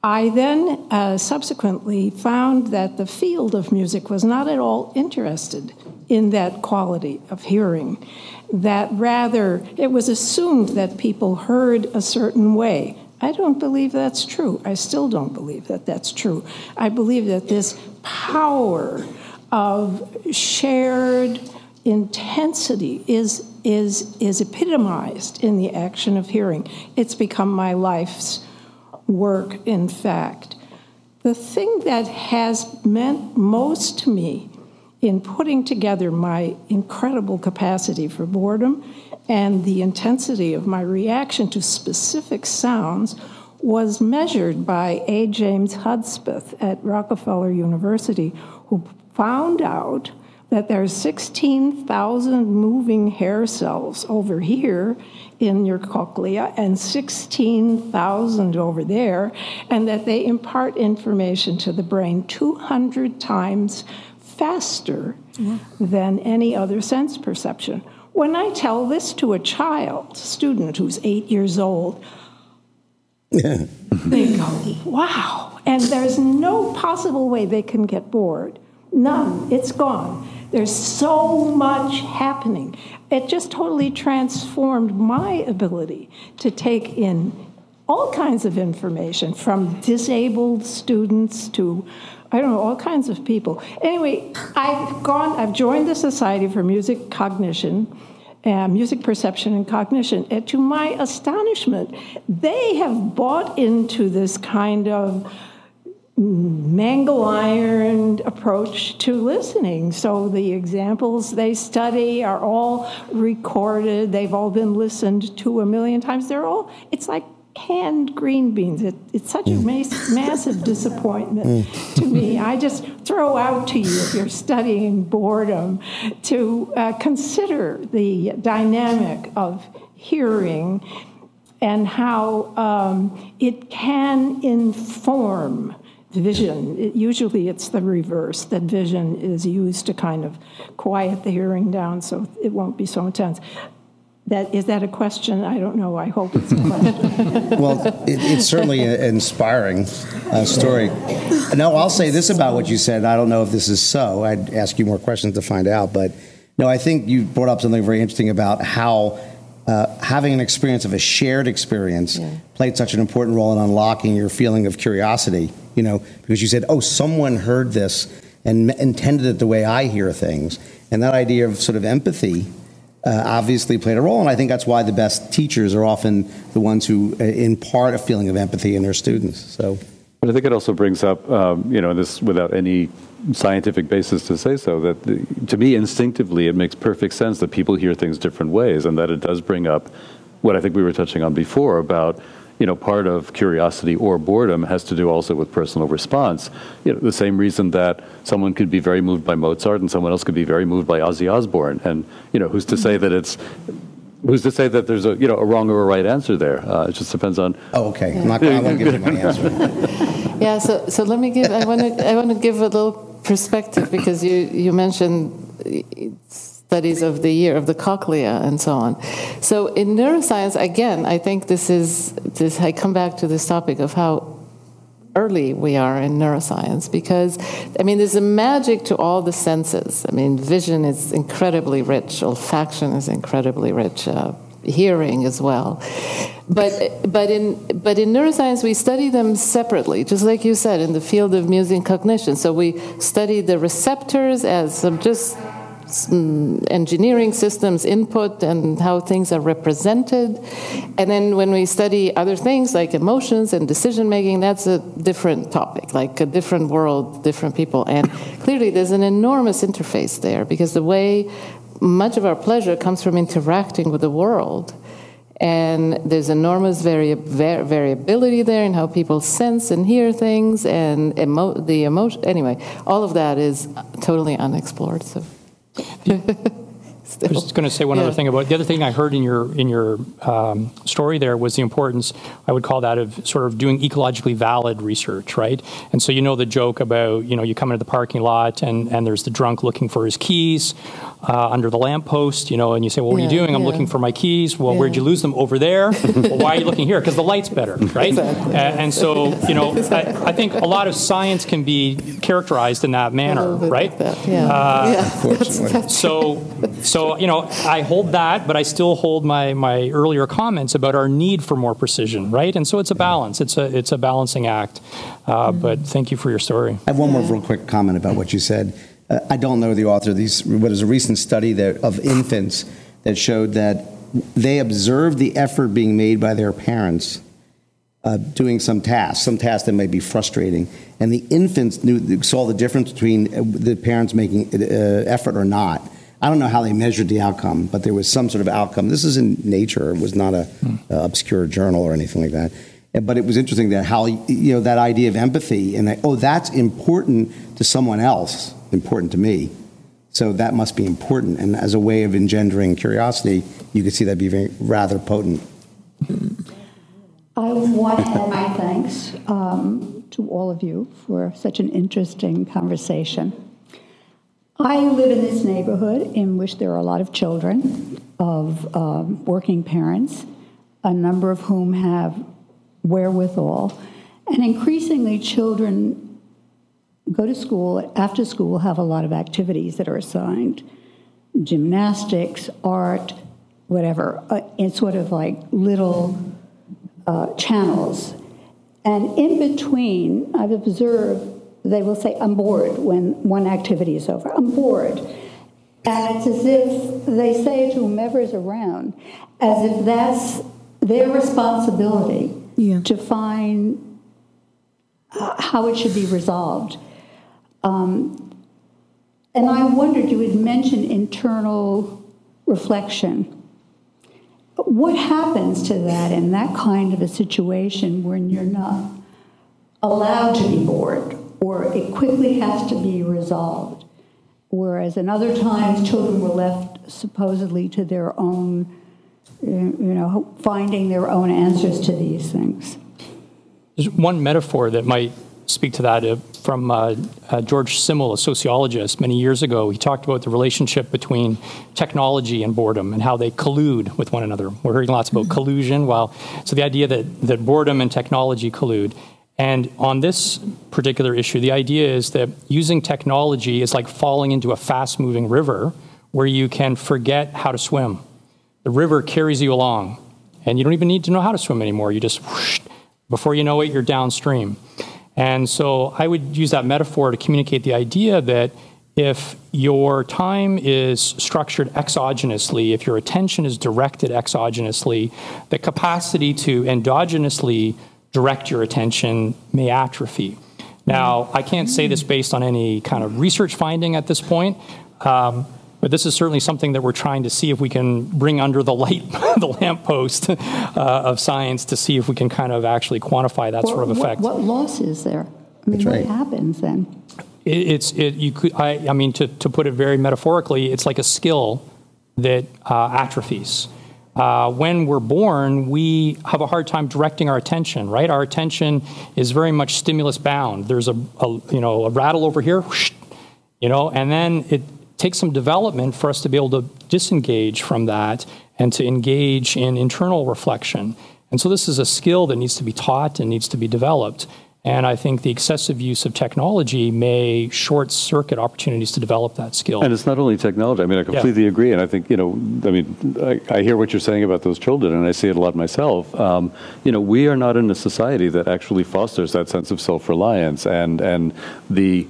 I then uh, subsequently found that the field of music was not at all interested in that quality of hearing, that rather it was assumed that people heard a certain way. I don't believe that's true. I still don't believe that that's true. I believe that this power of shared intensity is, is, is epitomized in the action of hearing. It's become my life's work, in fact. The thing that has meant most to me in putting together my incredible capacity for boredom and the intensity of my reaction to specific sounds was measured by A. James Hudspeth at Rockefeller University, who found out that there's 16,000 moving hair cells over here in your cochlea and 16,000 over there, and that they impart information to the brain 200 times faster than any other sense perception. When I tell this to a child, student who's eight years old, they go, wow. And there's no possible way they can get bored. None. It's gone. There's so much happening. It just totally transformed my ability to take in all kinds of information from disabled students to I don't know, all kinds of people. Anyway, I've gone, I've joined the Society for Music Cognition, uh, Music Perception and Cognition. And to my astonishment, they have bought into this kind of mangle ironed approach to listening. So the examples they study are all recorded, they've all been listened to a million times. They're all, it's like canned green beans. It, it's such a mas- massive disappointment to me. I just throw out to you, if you're studying boredom, to uh, consider the dynamic of hearing and how um, it can inform vision. It, usually it's the reverse, that vision is used to kind of quiet the hearing down so it won't be so intense. That, is that a question? I don't know. I hope it's a question. well, it, it's certainly an inspiring uh, story. No, I'll say this about what you said. I don't know if this is so. I'd ask you more questions to find out. But no, I think you brought up something very interesting about how uh, having an experience of a shared experience played such an important role in unlocking your feeling of curiosity. You know, because you said, "Oh, someone heard this and m- intended it the way I hear things," and that idea of sort of empathy. Uh, obviously played a role, and I think that's why the best teachers are often the ones who uh, impart a feeling of empathy in their students. So, But I think it also brings up, um, you know, this without any scientific basis to say so, that the, to me instinctively it makes perfect sense that people hear things different ways, and that it does bring up what I think we were touching on before about, you know, part of curiosity or boredom has to do also with personal response. You know, the same reason that someone could be very moved by Mozart and someone else could be very moved by Ozzy Osbourne, and you know, who's to say that it's Who's to say that there's a you know a wrong or a right answer there? Uh, it just depends on. Oh, okay. I'm not going to give you my answer. Yeah, so, so let me give, I want to, I want to give a little perspective because you, you mentioned studies of the year of the cochlea and so on. So in neuroscience, again, I think this is, this, I come back to this topic of how early we are in neuroscience because, I mean, there's a magic to all the senses. I mean, vision is incredibly rich, olfaction is incredibly rich, uh, hearing as well. But, but, in, but in neuroscience, we study them separately, just like you said, in the field of music cognition. So we study the receptors as some just Mm, engineering systems input and how things are represented. And then when we study other things like emotions and decision making, that's a different topic, like a different world, different people. And clearly there's an enormous interface there because the way much of our pleasure comes from interacting with the world. And there's enormous vari- var- variability there in how people sense and hear things, and emo- the emotion. Anyway, all of that is totally unexplored. So. I was just going to say one Yeah. other thing about the other thing I heard in your in your um, story there was the importance I would call that of sort of doing ecologically valid research, right? And so you know the joke about you know you come into the parking lot and and there's the drunk looking for his keys uh, under the lamppost, you know, and you say, well, what are you Yeah, doing? I'm yeah. looking for my keys. Well, where'd you lose them? Over there. well, why are you looking here? Because the light's better, right? Exactly. Uh, and so you know I, I think a lot of science can be characterized in that manner, right? Yeah. Uh, yeah. That's, that's so, so you know, I hold that, but I still hold my my earlier comments about our need for more precision, right? And so it's a balance. It's a it's a balancing act. Uh, But thank you for your story. I have one more real quick comment about what you said. Uh, I don't know the author. These, but what is a recent study that, of infants that showed that they observed the effort being made by their parents uh, doing some task, some task that might be frustrating, and the infants knew saw the difference between uh, the parents making uh, effort or not. I don't know how they measured the outcome, but there was some sort of outcome. This is in Nature. It was not a uh, obscure journal or anything like that. But it was interesting that how you know that idea of empathy and that, oh, that's important to someone else, important to me. So that must be important. And as a way of engendering curiosity, you could see that be very, rather potent. I want to add my thanks um, to all of you for such an interesting conversation. I live in this neighborhood in which there are a lot of children of um, working parents, a number of whom have wherewithal, and increasingly children go to school, after school, have a lot of activities that are assigned gymnastics, art, whatever, uh, in sort of like little uh, channels. And in between, I've observed they will say, I'm bored when one activity is over. I'm bored. And it's as if they say it to whomever is around, as if that's their responsibility to find uh, how it should be resolved. Um, and I wondered, you had mentioned internal reflection. What happens to that in that kind of a situation when you're not allowed to be bored or it quickly has to be resolved? Whereas in other times, children were left supposedly to their own, you know, finding their own answers to these things. There's one metaphor that might speak to that uh, from uh, uh, George Simmel, a sociologist, many years ago. He talked about the relationship between technology and boredom and how they collude with one another. We're hearing lots about collusion. Well, so the idea that, that boredom and technology collude. And on this particular issue, the idea is that using technology is like falling into a fast moving river where you can forget how to swim. The river carries you along, and you don't even need to know how to swim anymore. You just, whoosh, before you know it, you're downstream. And so I would use that metaphor to communicate the idea that if your time is structured exogenously, if your attention is directed exogenously, the capacity to endogenously direct your attention may atrophy. Now, I can't say this based on any kind of research finding at this point, um, but this is certainly something that we're trying to see if we can bring under the light, the lamppost uh, of science to see if we can kind of actually quantify that What- sort of effect. What loss is there? I mean, That's what happens then? It, it's it you could I, I mean to, to put it very metaphorically, it's like a skill that uh, atrophies. Uh, when we're born, we have a hard time directing our attention. Right, our attention is very much stimulus bound. There's a, a you know a rattle over here, whoosh, you know, and then it takes some development for us to be able to disengage from that and to engage in internal reflection. And so this is a skill that needs to be taught and needs to be developed. And I think the excessive use of technology may short circuit opportunities to develop that skill. And it's not only technology. I mean, I completely agree. And I think, you know, I mean, I, I hear what you're saying about those children, and I see it a lot myself. Um, you know, we are not in a society that actually fosters that sense of self reliance and, and the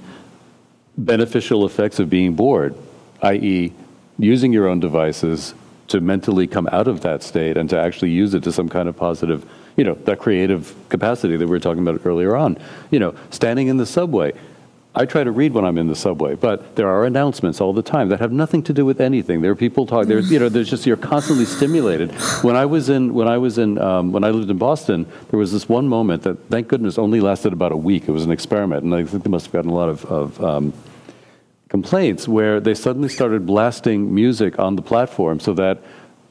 beneficial effects of being bored, i.e., using your own devices to mentally come out of that state and to actually use it to some kind of positive, you know, that creative capacity that we were talking about earlier on. You know, standing in the subway. I try to read when I'm in the subway, but there are announcements all the time that have nothing to do with anything. There are people talking. There's, you know, there's just you're constantly stimulated. When I was in, when I was in, um, when I lived in Boston, there was this one moment that, thank goodness, only lasted about a week. It was an experiment, and I think they must have gotten a lot of, of um, complaints where they suddenly started blasting music on the platform so that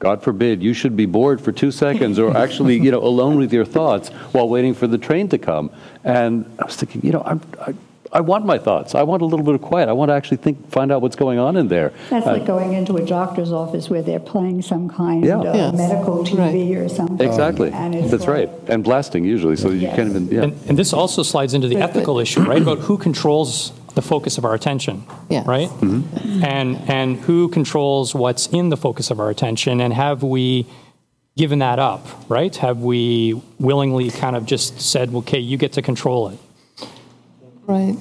God forbid you should be bored for two seconds or actually, you know, alone with your thoughts while waiting for the train to come. And I was thinking, you know, I'm, I, I want my thoughts. I want a little bit of quiet. I want to actually think, find out what's going on in there. That's Uh, like going into a doctor's office where they're playing some kind Yeah. of Yes. medical TV or something. Exactly. And it's That's like- right. And blasting usually, so you can't even. Yeah. And, and this also slides into the ethical issue, right? About who controls the focus of our attention, yeah. right? And and who controls what's in the focus of our attention, and have we given that up, right? Have we willingly kind of just said, okay, you get to control it? Right.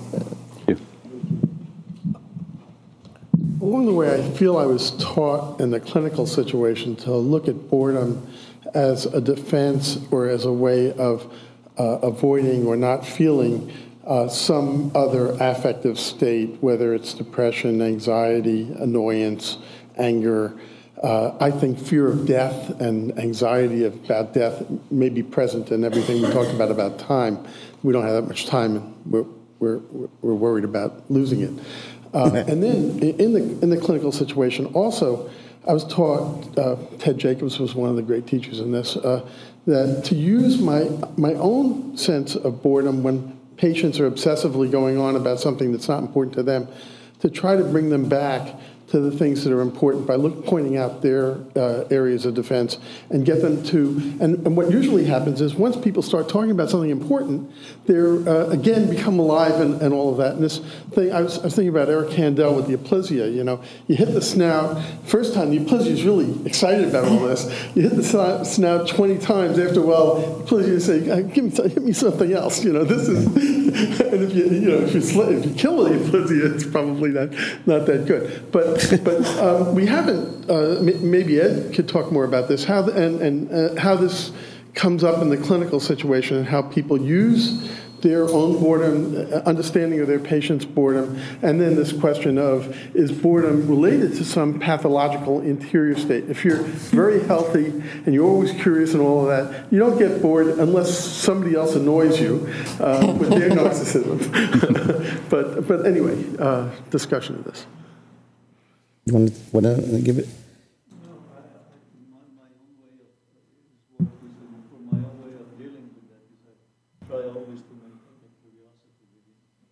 Along the way, I feel I was taught in the clinical situation to look at boredom as a defense or as a way of uh, avoiding or not feeling uh, some other affective state, whether it's depression, anxiety, annoyance, anger. Uh, I think fear of death and anxiety about death may be present in everything we talked about about time. We don't have that much time, and we're, we're, we're worried about losing it. Uh, and then in the, in the clinical situation, also, I was taught, uh, Ted Jacobs was one of the great teachers in this, uh, that to use my, my own sense of boredom when patients are obsessively going on about something that's not important to them, to try to bring them back to the things that are important by look, pointing out their uh, areas of defense and get them to. And, and what usually happens is once people start talking about something important, they're uh, again become alive and, and all of that. And this thing, I was, I was thinking about Eric Kandel with the aplysia. You know, you hit the snout first time, the aplysia is really excited about all this. You hit the snout- snout 20 times. After a while, aplysia say, "Uh, "Give me, hit me something else." You know, this is. and if you, you know, if you, if you kill the aplysia, it's probably not not that good. But but um, we haven't. Uh, m- maybe Ed could talk more about this. How the, and and uh, how this comes up in the clinical situation and how people use their own boredom, uh, understanding of their patient's boredom, and then this question of is boredom related to some pathological interior state? If you're very healthy and you're always curious and all of that, you don't get bored unless somebody else annoys you uh, with their narcissism. but but anyway, uh, discussion of this. You want to, want to give it?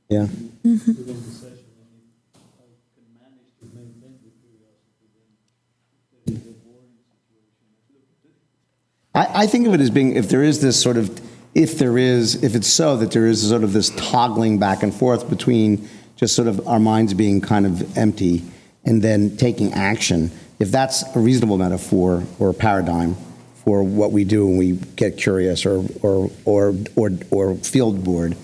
Yeah. I, I think of it as being if there is this sort of if there is if it's so that there is sort of this toggling back and forth between just sort of our minds being kind of empty and then taking action if that's a reasonable metaphor or paradigm for what we do when we get curious or, or, or, or, or field bored.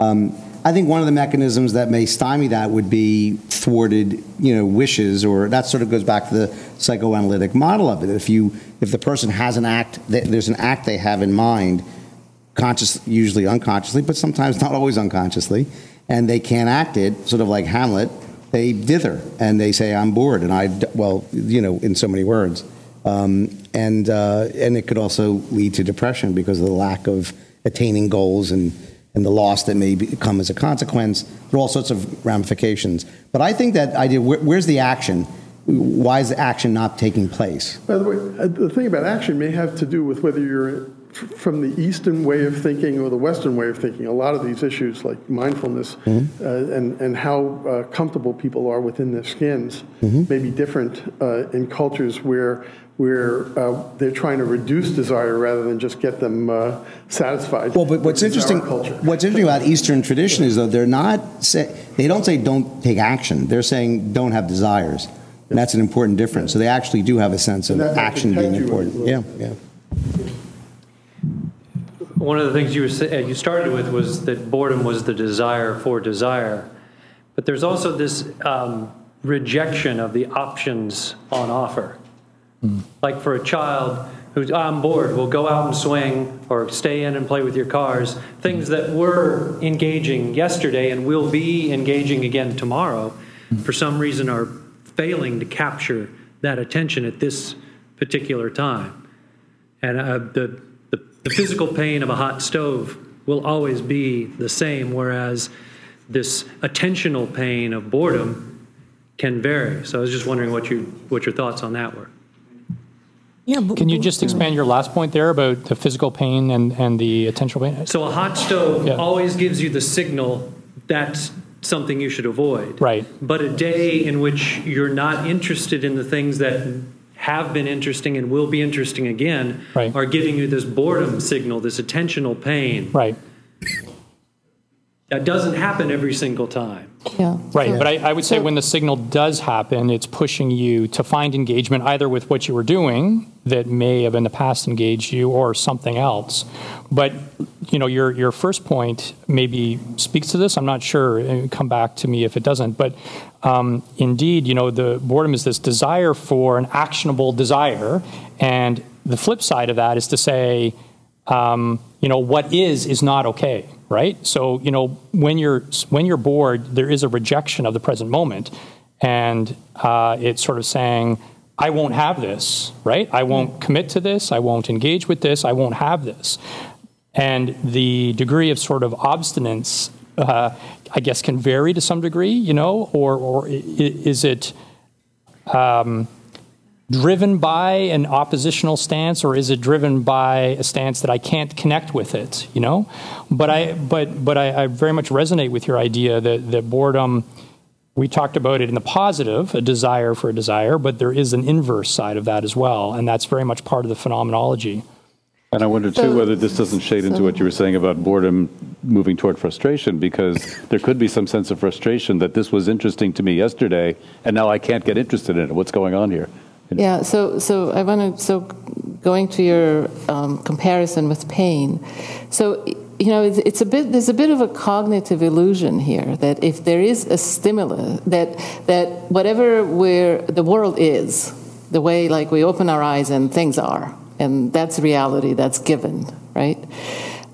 Um, I think one of the mechanisms that may stymie that would be thwarted, you know, wishes, or that sort of goes back to the psychoanalytic model of it. If you, if the person has an act, there's an act they have in mind, conscious, usually unconsciously, but sometimes not always unconsciously, and they can't act it, sort of like Hamlet, they dither and they say, "I'm bored," and I, well, you know, in so many words, um, and uh, and it could also lead to depression because of the lack of attaining goals and and the loss that may be, come as a consequence. There are all sorts of ramifications. But I think that idea, where, where's the action? Why is the action not taking place? By the way, uh, the thing about action may have to do with whether you're from the Eastern way of thinking or the Western way of thinking. A lot of these issues, like mindfulness mm-hmm. uh, and, and how uh, comfortable people are within their skins, mm-hmm. may be different uh, in cultures where where uh, they're trying to reduce desire rather than just get them uh, satisfied. Well, but what's interesting, what's interesting about Eastern tradition is though they're not say, they don't say don't take action. They're saying don't have desires, and that's an important difference. So they actually do have a sense of action being important. Yeah, yeah. One of the things you were, you started with was that boredom was the desire for desire, but there's also this um, rejection of the options on offer. Mm. Like for a child who's, I'm bored, will go out and swing or stay in and play with your cars. Things that were engaging yesterday and will be engaging again tomorrow, mm. for some reason are failing to capture that attention at this particular time. And uh, the, the, the physical pain of a hot stove will always be the same, whereas this attentional pain of boredom can vary. So I was just wondering what you what your thoughts on that were. Yeah, but, Can you just uh, expand your last point there about the physical pain and, and the attentional pain? So a hot stove yeah. always gives you the signal that's something you should avoid. Right. But a day in which you're not interested in the things that have been interesting and will be interesting again right. are giving you this boredom signal, this attentional pain. Right. That doesn't happen every single time. Yeah. Right. Yeah. But I, I would say so, when the signal does happen, it's pushing you to find engagement either with what you were doing that may have in the past engaged you or something else. But you know, your your first point maybe speaks to this. I'm not sure. Come back to me if it doesn't. But um, indeed, you know, the boredom is this desire for an actionable desire, and the flip side of that is to say, um, you know, what is is not okay right? So you know when you're when you're bored, there is a rejection of the present moment, and uh, it's sort of saying, "I won't have this," right? I won't commit to this. I won't engage with this. I won't have this, and the degree of sort of obstinance, uh, I guess, can vary to some degree, you know, or or is it? Um, driven by an oppositional stance or is it driven by a stance that I can't connect with it, you know? But I but but I, I very much resonate with your idea that, that boredom we talked about it in the positive, a desire for a desire, but there is an inverse side of that as well, and that's very much part of the phenomenology. And I wonder too whether this doesn't shade into what you were saying about boredom moving toward frustration, because there could be some sense of frustration that this was interesting to me yesterday, and now I can't get interested in it. What's going on here? Yeah, so so I want to so going to your um, comparison with pain. So you know, it's, it's, a bit there's a bit of a cognitive illusion here that if there is a stimulus that that whatever where the world is, the way like we open our eyes and things are, and that's reality that's given, right?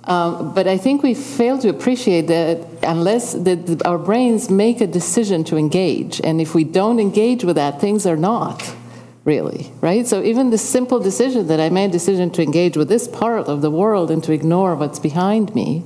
Um, but I think we fail to appreciate that unless the, our brains make a decision to engage, and if we don't engage with that, things are not really, right? So even the simple decision that I made, decision to engage with this part of the world and to ignore what's behind me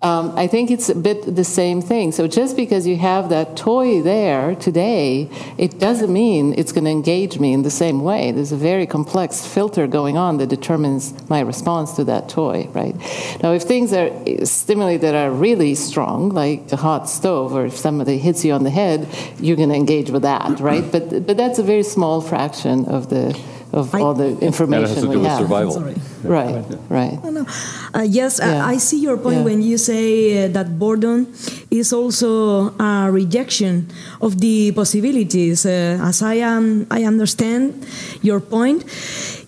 um, I think it's a bit the same thing. So just because you have that toy there today, it doesn't mean it's going to engage me in the same way. There's a very complex filter going on that determines my response to that toy, right? Now, if things are stimuli that are really strong, like a hot stove, or if somebody hits you on the head, you're going to engage with that, right? But but that's a very small fraction of the of I, all the information and it has to we do with have. survival. Right, right. Uh, yes, Yeah. I, I see your point Yeah. when you say uh, that boredom is also a rejection of the possibilities. Uh, as I am, I understand your point.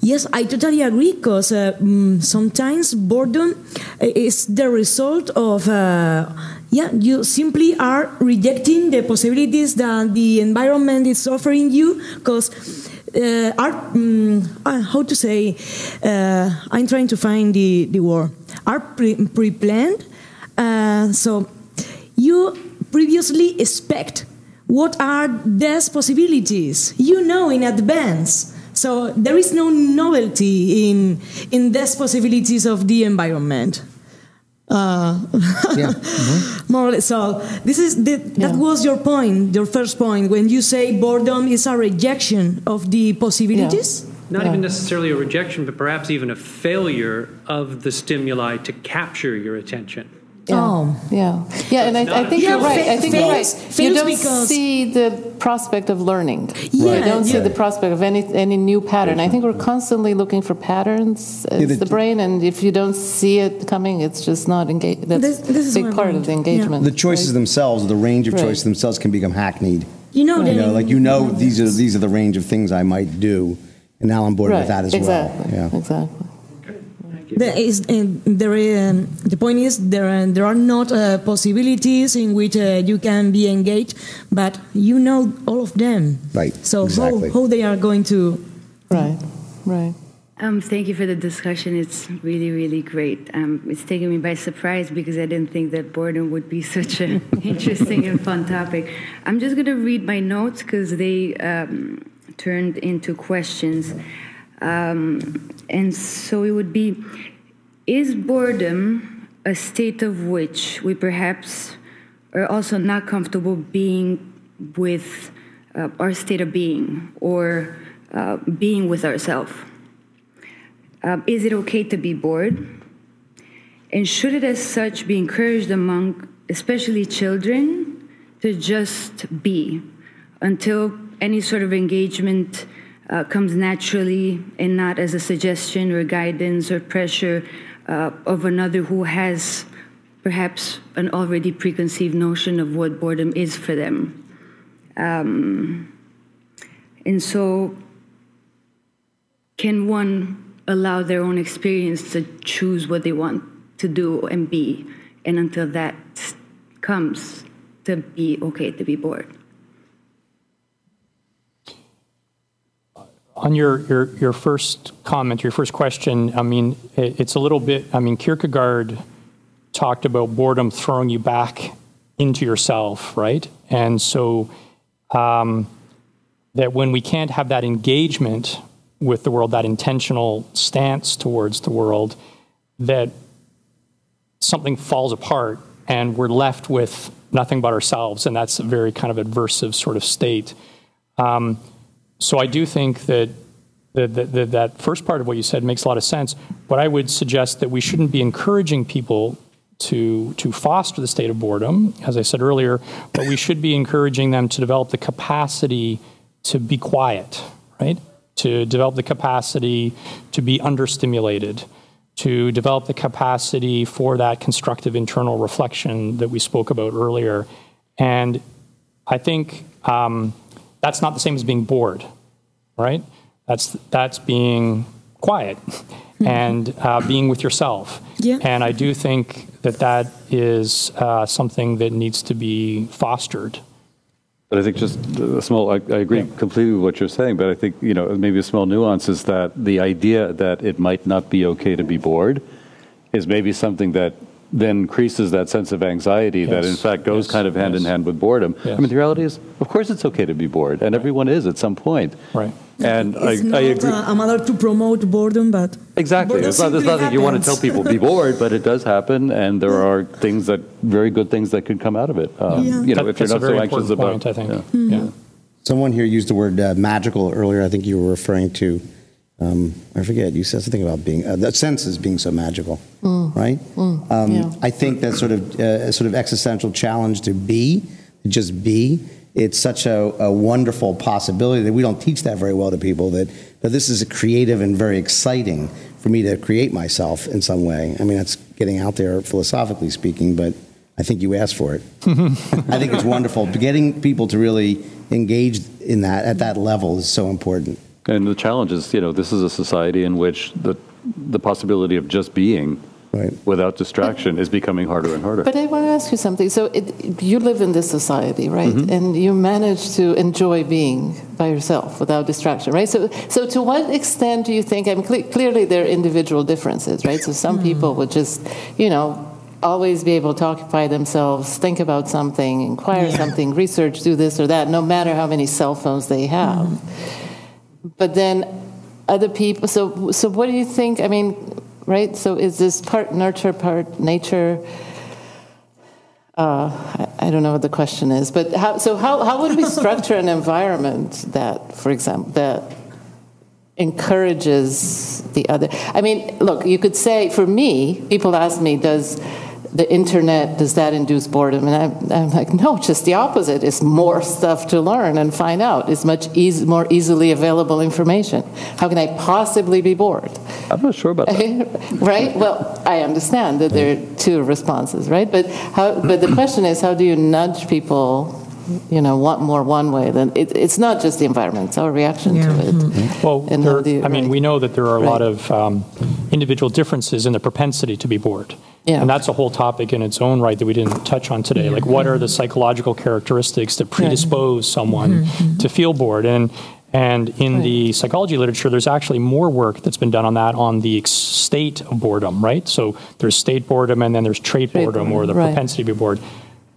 Yes, I totally agree because uh, mm, sometimes boredom is the result of. Uh, yeah, you simply are rejecting the possibilities that the environment is offering you because uh, mm, uh, how to say uh, I'm trying to find the, the word. Are pre- pre-planned uh, so you previously expect what are these possibilities. You know in advance. So there is no novelty in in these possibilities of the environment uh, more or less. So this is the, that was your point, your first point, when you say boredom is a rejection of the possibilities. Not even necessarily a rejection, but perhaps even a failure of the stimuli to capture your attention. Oh. Yeah, yeah, and I, I think Yeah, you're right. I fa- think you're right. fails- You fails don't because- see the prospect of learning. Yeah, you don't see the prospect of any any new pattern. I think we're constantly looking for patterns as the- the brain, and if you don't see it coming, it's just not engaged. That's This- this a big my part of the engagement. The choices right? themselves, the range of Right. choices themselves can become hackneyed. You know, You know, like you know these are these are the range of things I might do, and now I'm bored right. with that as exactly. well. Yeah. Exactly. There is, uh, there, um, the point is there are, there are not uh, possibilities in which uh, you can be engaged, but you know all of them. Right. So exactly. how, how they are going to Right. Right. Um, thank you for the discussion. It's really, really great. Um, it's taken me by surprise because I didn't think that boredom would be such an interesting and fun topic. I'm just going to read my notes because they um, turned into questions. Um, and so it would be Is boredom a state of which we perhaps are also not comfortable being with uh, our state of being or uh, being with ourselves? Um, is it okay to be bored? And should it, as such, be encouraged among especially children to just be until any sort of engagement uh, comes naturally and not as a suggestion or guidance or pressure uh, of another who has perhaps an already preconceived notion of what boredom is for them? Um, and so, can one allow their own experience to choose what they want to do and be, and until that comes, to be okay to be bored. On your, your, your first comment, your first question, I mean, it- it's a little bit, I mean, Kierkegaard talked about boredom throwing you back into yourself, right? And so um, that when we can't have that engagement with the world, that intentional stance towards the world, that something falls apart and we're left with nothing but ourselves. And that's a very kind of adversive sort of state. Um, so I do think that that, that that first part of what you said makes a lot of sense. But I would suggest that we shouldn't be encouraging people to to foster the state of boredom, as I said earlier, but we should be encouraging them to develop the capacity to be quiet, right? To develop the capacity to be understimulated, to develop the capacity for that constructive internal reflection that we spoke about earlier. And I think um, that's not the same as being bored, right? That's that's being quiet and uh, being with yourself. Yeah. And I do think that that is uh, something that needs to be fostered. But I think just a small, I, I agree completely with what you're saying, but I think, you know, maybe a small nuance is that the idea that it might not be okay to be bored is maybe something that then increases that sense of anxiety that in fact goes yes, kind of hand in hand with boredom. I mean, the reality is, of course it's okay to be bored, and everyone is at some point. Right. And I, it's I not agree. uh, a matter to promote boredom, but Exactly. boredom It's not, it's not that you want to tell people be bored, but it does happen, and there are things that, very good things that could come out of it. Um, Yeah. You know, That- if you're that's a not so very anxious important about. point, I think. yeah. Yeah. Someone here used the word uh, magical earlier. I think you were referring to, um, I forget, you said something about being, uh, the senses being so magical, right? um, yeah. I think that sort of, uh, sort of existential challenge to be, to just be, it's such a, a wonderful possibility that we don't teach that very well to people that, that this is a creative and very exciting for me to create myself in some way. I mean, that's getting out there philosophically speaking, but I think you asked for it. I think it's wonderful. Getting people to really engage in that at that level is so important. And the challenge is, you know, this is a society in which the the possibility of just being right. without distraction is becoming harder and harder. But I want to ask you something. So it, you live in this society, right? Mhm. And you manage to enjoy being by yourself without distraction, right? So, so to what extent do you think? I mean, cle- clearly there are individual differences, right? So some people would just, you know, always be able to occupy themselves, think about something, inquire something, research, do this or that, no matter how many cell phones they have. But then other people, so, so what do you think? I mean, right? So is this part nurture, part nature? Uh, I, I don't know what the question is, but how, so how, how would we structure an environment that, for example, that encourages the other? I mean, look, you could say, for me, people ask me, does the internet, does that induce boredom? And I'm, I'm like, no, just the opposite. It's more stuff to learn and find out. It's much eas more easily available information. How can I possibly be bored? I'm not sure about that. right? Well, I understand that there are two responses, right? But how, but the question is, how do you nudge people, you know, want more one way than it, it's not just the environment; it's our reaction to it. Well, And there- you- I mean, we know that there are a lot of um, individual differences in the propensity to be bored. Yeah. And that's a whole topic in its own right that we didn't touch on today. Like, what are the psychological characteristics that predispose someone to feel bored? And and in the psychology literature, there's actually more work that's been done on that on the state of boredom, right? So there's state boredom, and then there's trait boredom, or the right. propensity to be bored.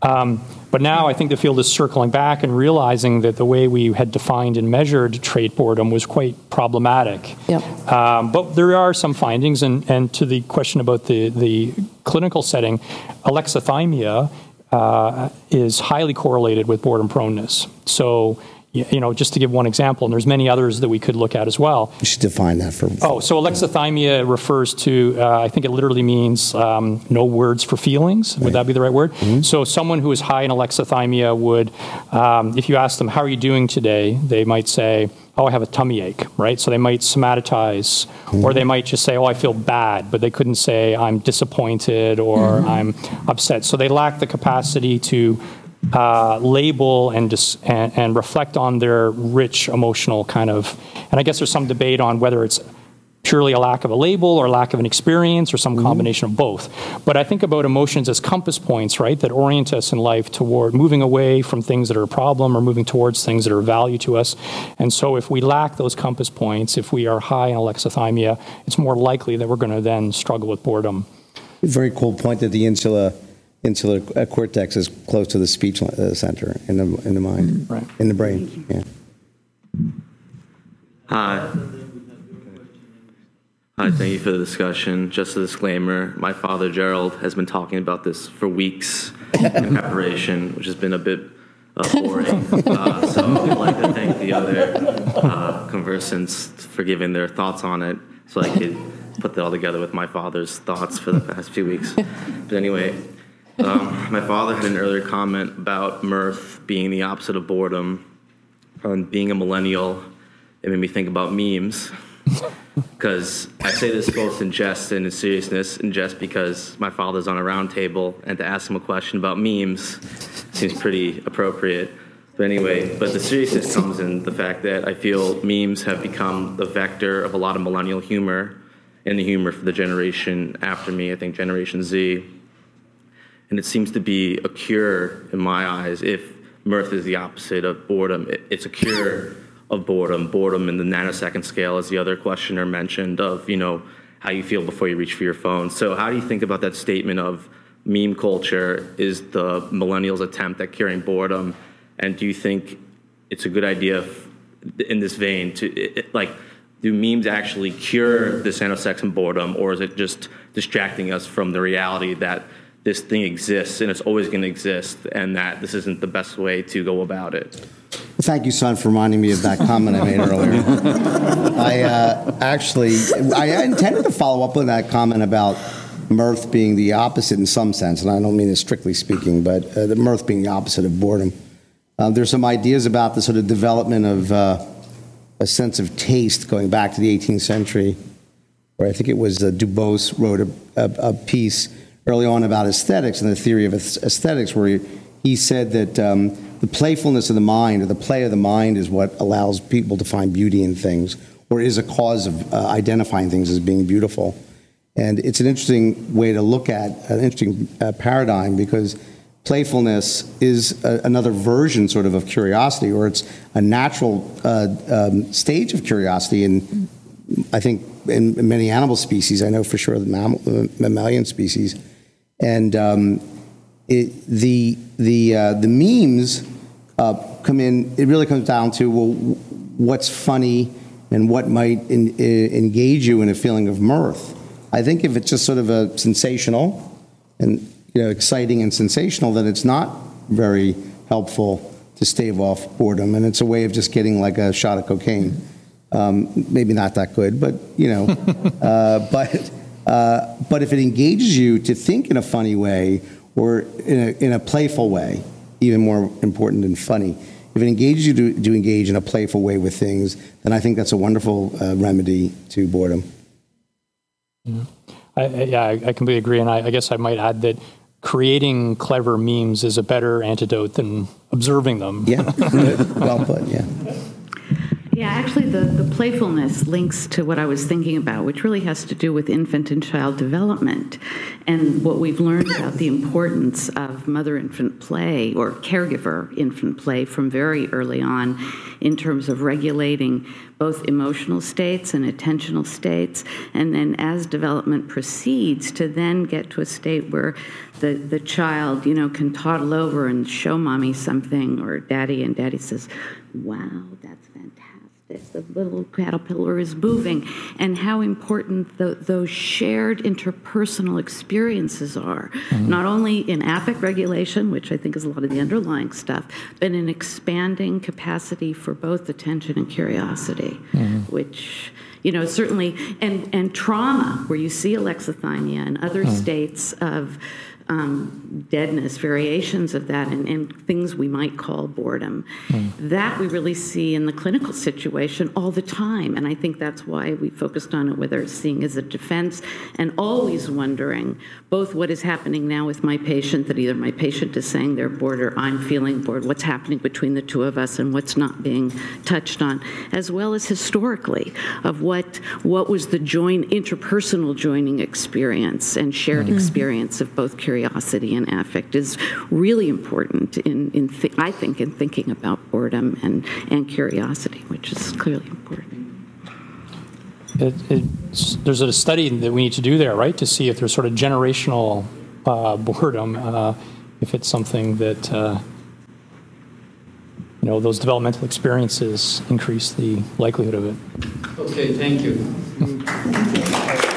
Um, but now I think the field is circling back and realizing that the way we had defined and measured trait boredom was quite problematic. Yep. Um, but there are some findings, and, and to the question about the, the clinical setting, alexithymia uh, is highly correlated with boredom proneness. You know, just to give one example, and there's many others that we could look at as well. You should define that for. Oh, so alexithymia refers to, uh, I think it literally means um, no words for feelings. Would that be the right word? So someone who is high in alexithymia would, um, if you ask them, how are you doing today? They might say, oh, I have a tummy ache, right? So they might somatize, or they might just say, oh, I feel bad, but they couldn't say, I'm disappointed or I'm upset. So they lack the capacity to uh, label and, dis- and and reflect on their rich emotional kind of. And I guess there's some debate on whether it's purely a lack of a label or lack of an experience or some combination of both. But I think about emotions as compass points, right, that orient us in life toward moving away from things that are a problem or moving towards things that are of value to us. And so if we lack those compass points, if we are high in alexithymia, it's more likely that we're going to then struggle with boredom. Very cool point that the insula insular uh, cortex is close to the speech uh, center in the in the mind, right. in the brain. Yeah. Hi. Hi, thank you for the discussion. Just a disclaimer, my father Gerald has been talking about this for weeks in preparation, which has been a bit uh, boring. Uh, so I'd like to thank the other uh, conversants for giving their thoughts on it so I could put that all together with my father's thoughts for the past few weeks. But anyway, um, my father had an earlier comment about mirth being the opposite of boredom. And being a millennial, it made me think about memes. Because I say this both in jest and in seriousness. In jest because my father's on a round table, and to ask him a question about memes seems pretty appropriate. But anyway, but the seriousness comes in the fact that I feel memes have become the vector of a lot of millennial humor and the humor for the generation after me, I think Generation Z. And it seems to be a cure in my eyes if mirth is the opposite of boredom. It- It's a cure of boredom. Boredom in the nanosecond scale, as the other questioner mentioned, of you know how you feel before you reach for your phone. So how do you think about that statement of meme culture is the millennials' attempt at curing boredom? And do you think it's a good idea in this vein to it, it- like do memes actually cure this nanosecond boredom, or is it just distracting us from the reality that this thing exists and it's always going to exist, and that this isn't the best way to go about it? Well, thank you, son, for reminding me of that comment I made earlier. I uh, actually, I intended to follow up on that comment about mirth being the opposite in some sense, and I don't mean it strictly speaking, but uh, the mirth being the opposite of boredom. Uh, there's some ideas about the sort of development of uh, a sense of taste going back to the 18th century where I think it was uh, Dubose wrote a, a, a piece early on about aesthetics and the theory of aesthetics, where he, he said that um, the playfulness of the mind or the play of the mind is what allows people to find beauty in things, or is a cause of uh, identifying things as being beautiful. And it's an interesting way to look at an interesting uh, paradigm because playfulness is a, another version, sort of, of curiosity, or it's a natural uh, um, stage of curiosity. And I think in many animal species, I know for sure the mammal, uh, mammalian species, and um, it, the the uh, the memes uh, come in. It really comes down to well, what's funny and what might in, uh, engage you in a feeling of mirth. I think if it's just sort of a sensational and you know exciting and sensational, then it's not very helpful to stave off boredom, and it's a way of just getting like a shot of cocaine. Um, maybe not that good, but you know, uh, but uh, but if it engages you to think in a funny way or in a, in a playful way, even more important than funny. If it engages you to, to engage in a playful way with things, then I think that's a wonderful uh, remedy to boredom. Yeah, I, I- yeah, I I completely agree, and I, I guess I might add that creating clever memes is a better antidote than observing them. Yeah, well put. Yeah. Yeah, actually, the, the playfulness links to what I was thinking about, which really has to do with infant and child development and what we've learned about the importance of mother infant play or caregiver infant play from very early on in terms of regulating both emotional states and attentional states. And then as development proceeds, to then get to a state where the, the child, you know, can toddle over and show mommy something or daddy, and daddy says, Wow. The little caterpillar is moving, and how important tho- those shared interpersonal experiences are, not only in affect regulation, which I think is a lot of the underlying stuff, but in expanding capacity for both attention and curiosity, which you know certainly and and trauma where you see alexithymia and other Mm. states of um, deadness, variations of that, and, and things we might call boredom. That we really see in the clinical situation all the time. And I think that's why we focused on it, whether it's seeing as a defense and always wondering both what is happening now with my patient, that either my patient is saying they're bored or I'm feeling bored, what's happening between the two of us and what's not being touched on, as well as historically of what, what was the joint interpersonal joining experience and shared Mhm. experience of both curiosity and affect is really important in, in th- I think, in thinking about boredom and, and curiosity, which is clearly important. It, it's, there's a study that we need to do there, right, to see if there's sort of generational uh, boredom, uh, if it's something that uh, you know those developmental experiences increase the likelihood of it. Okay, thank you.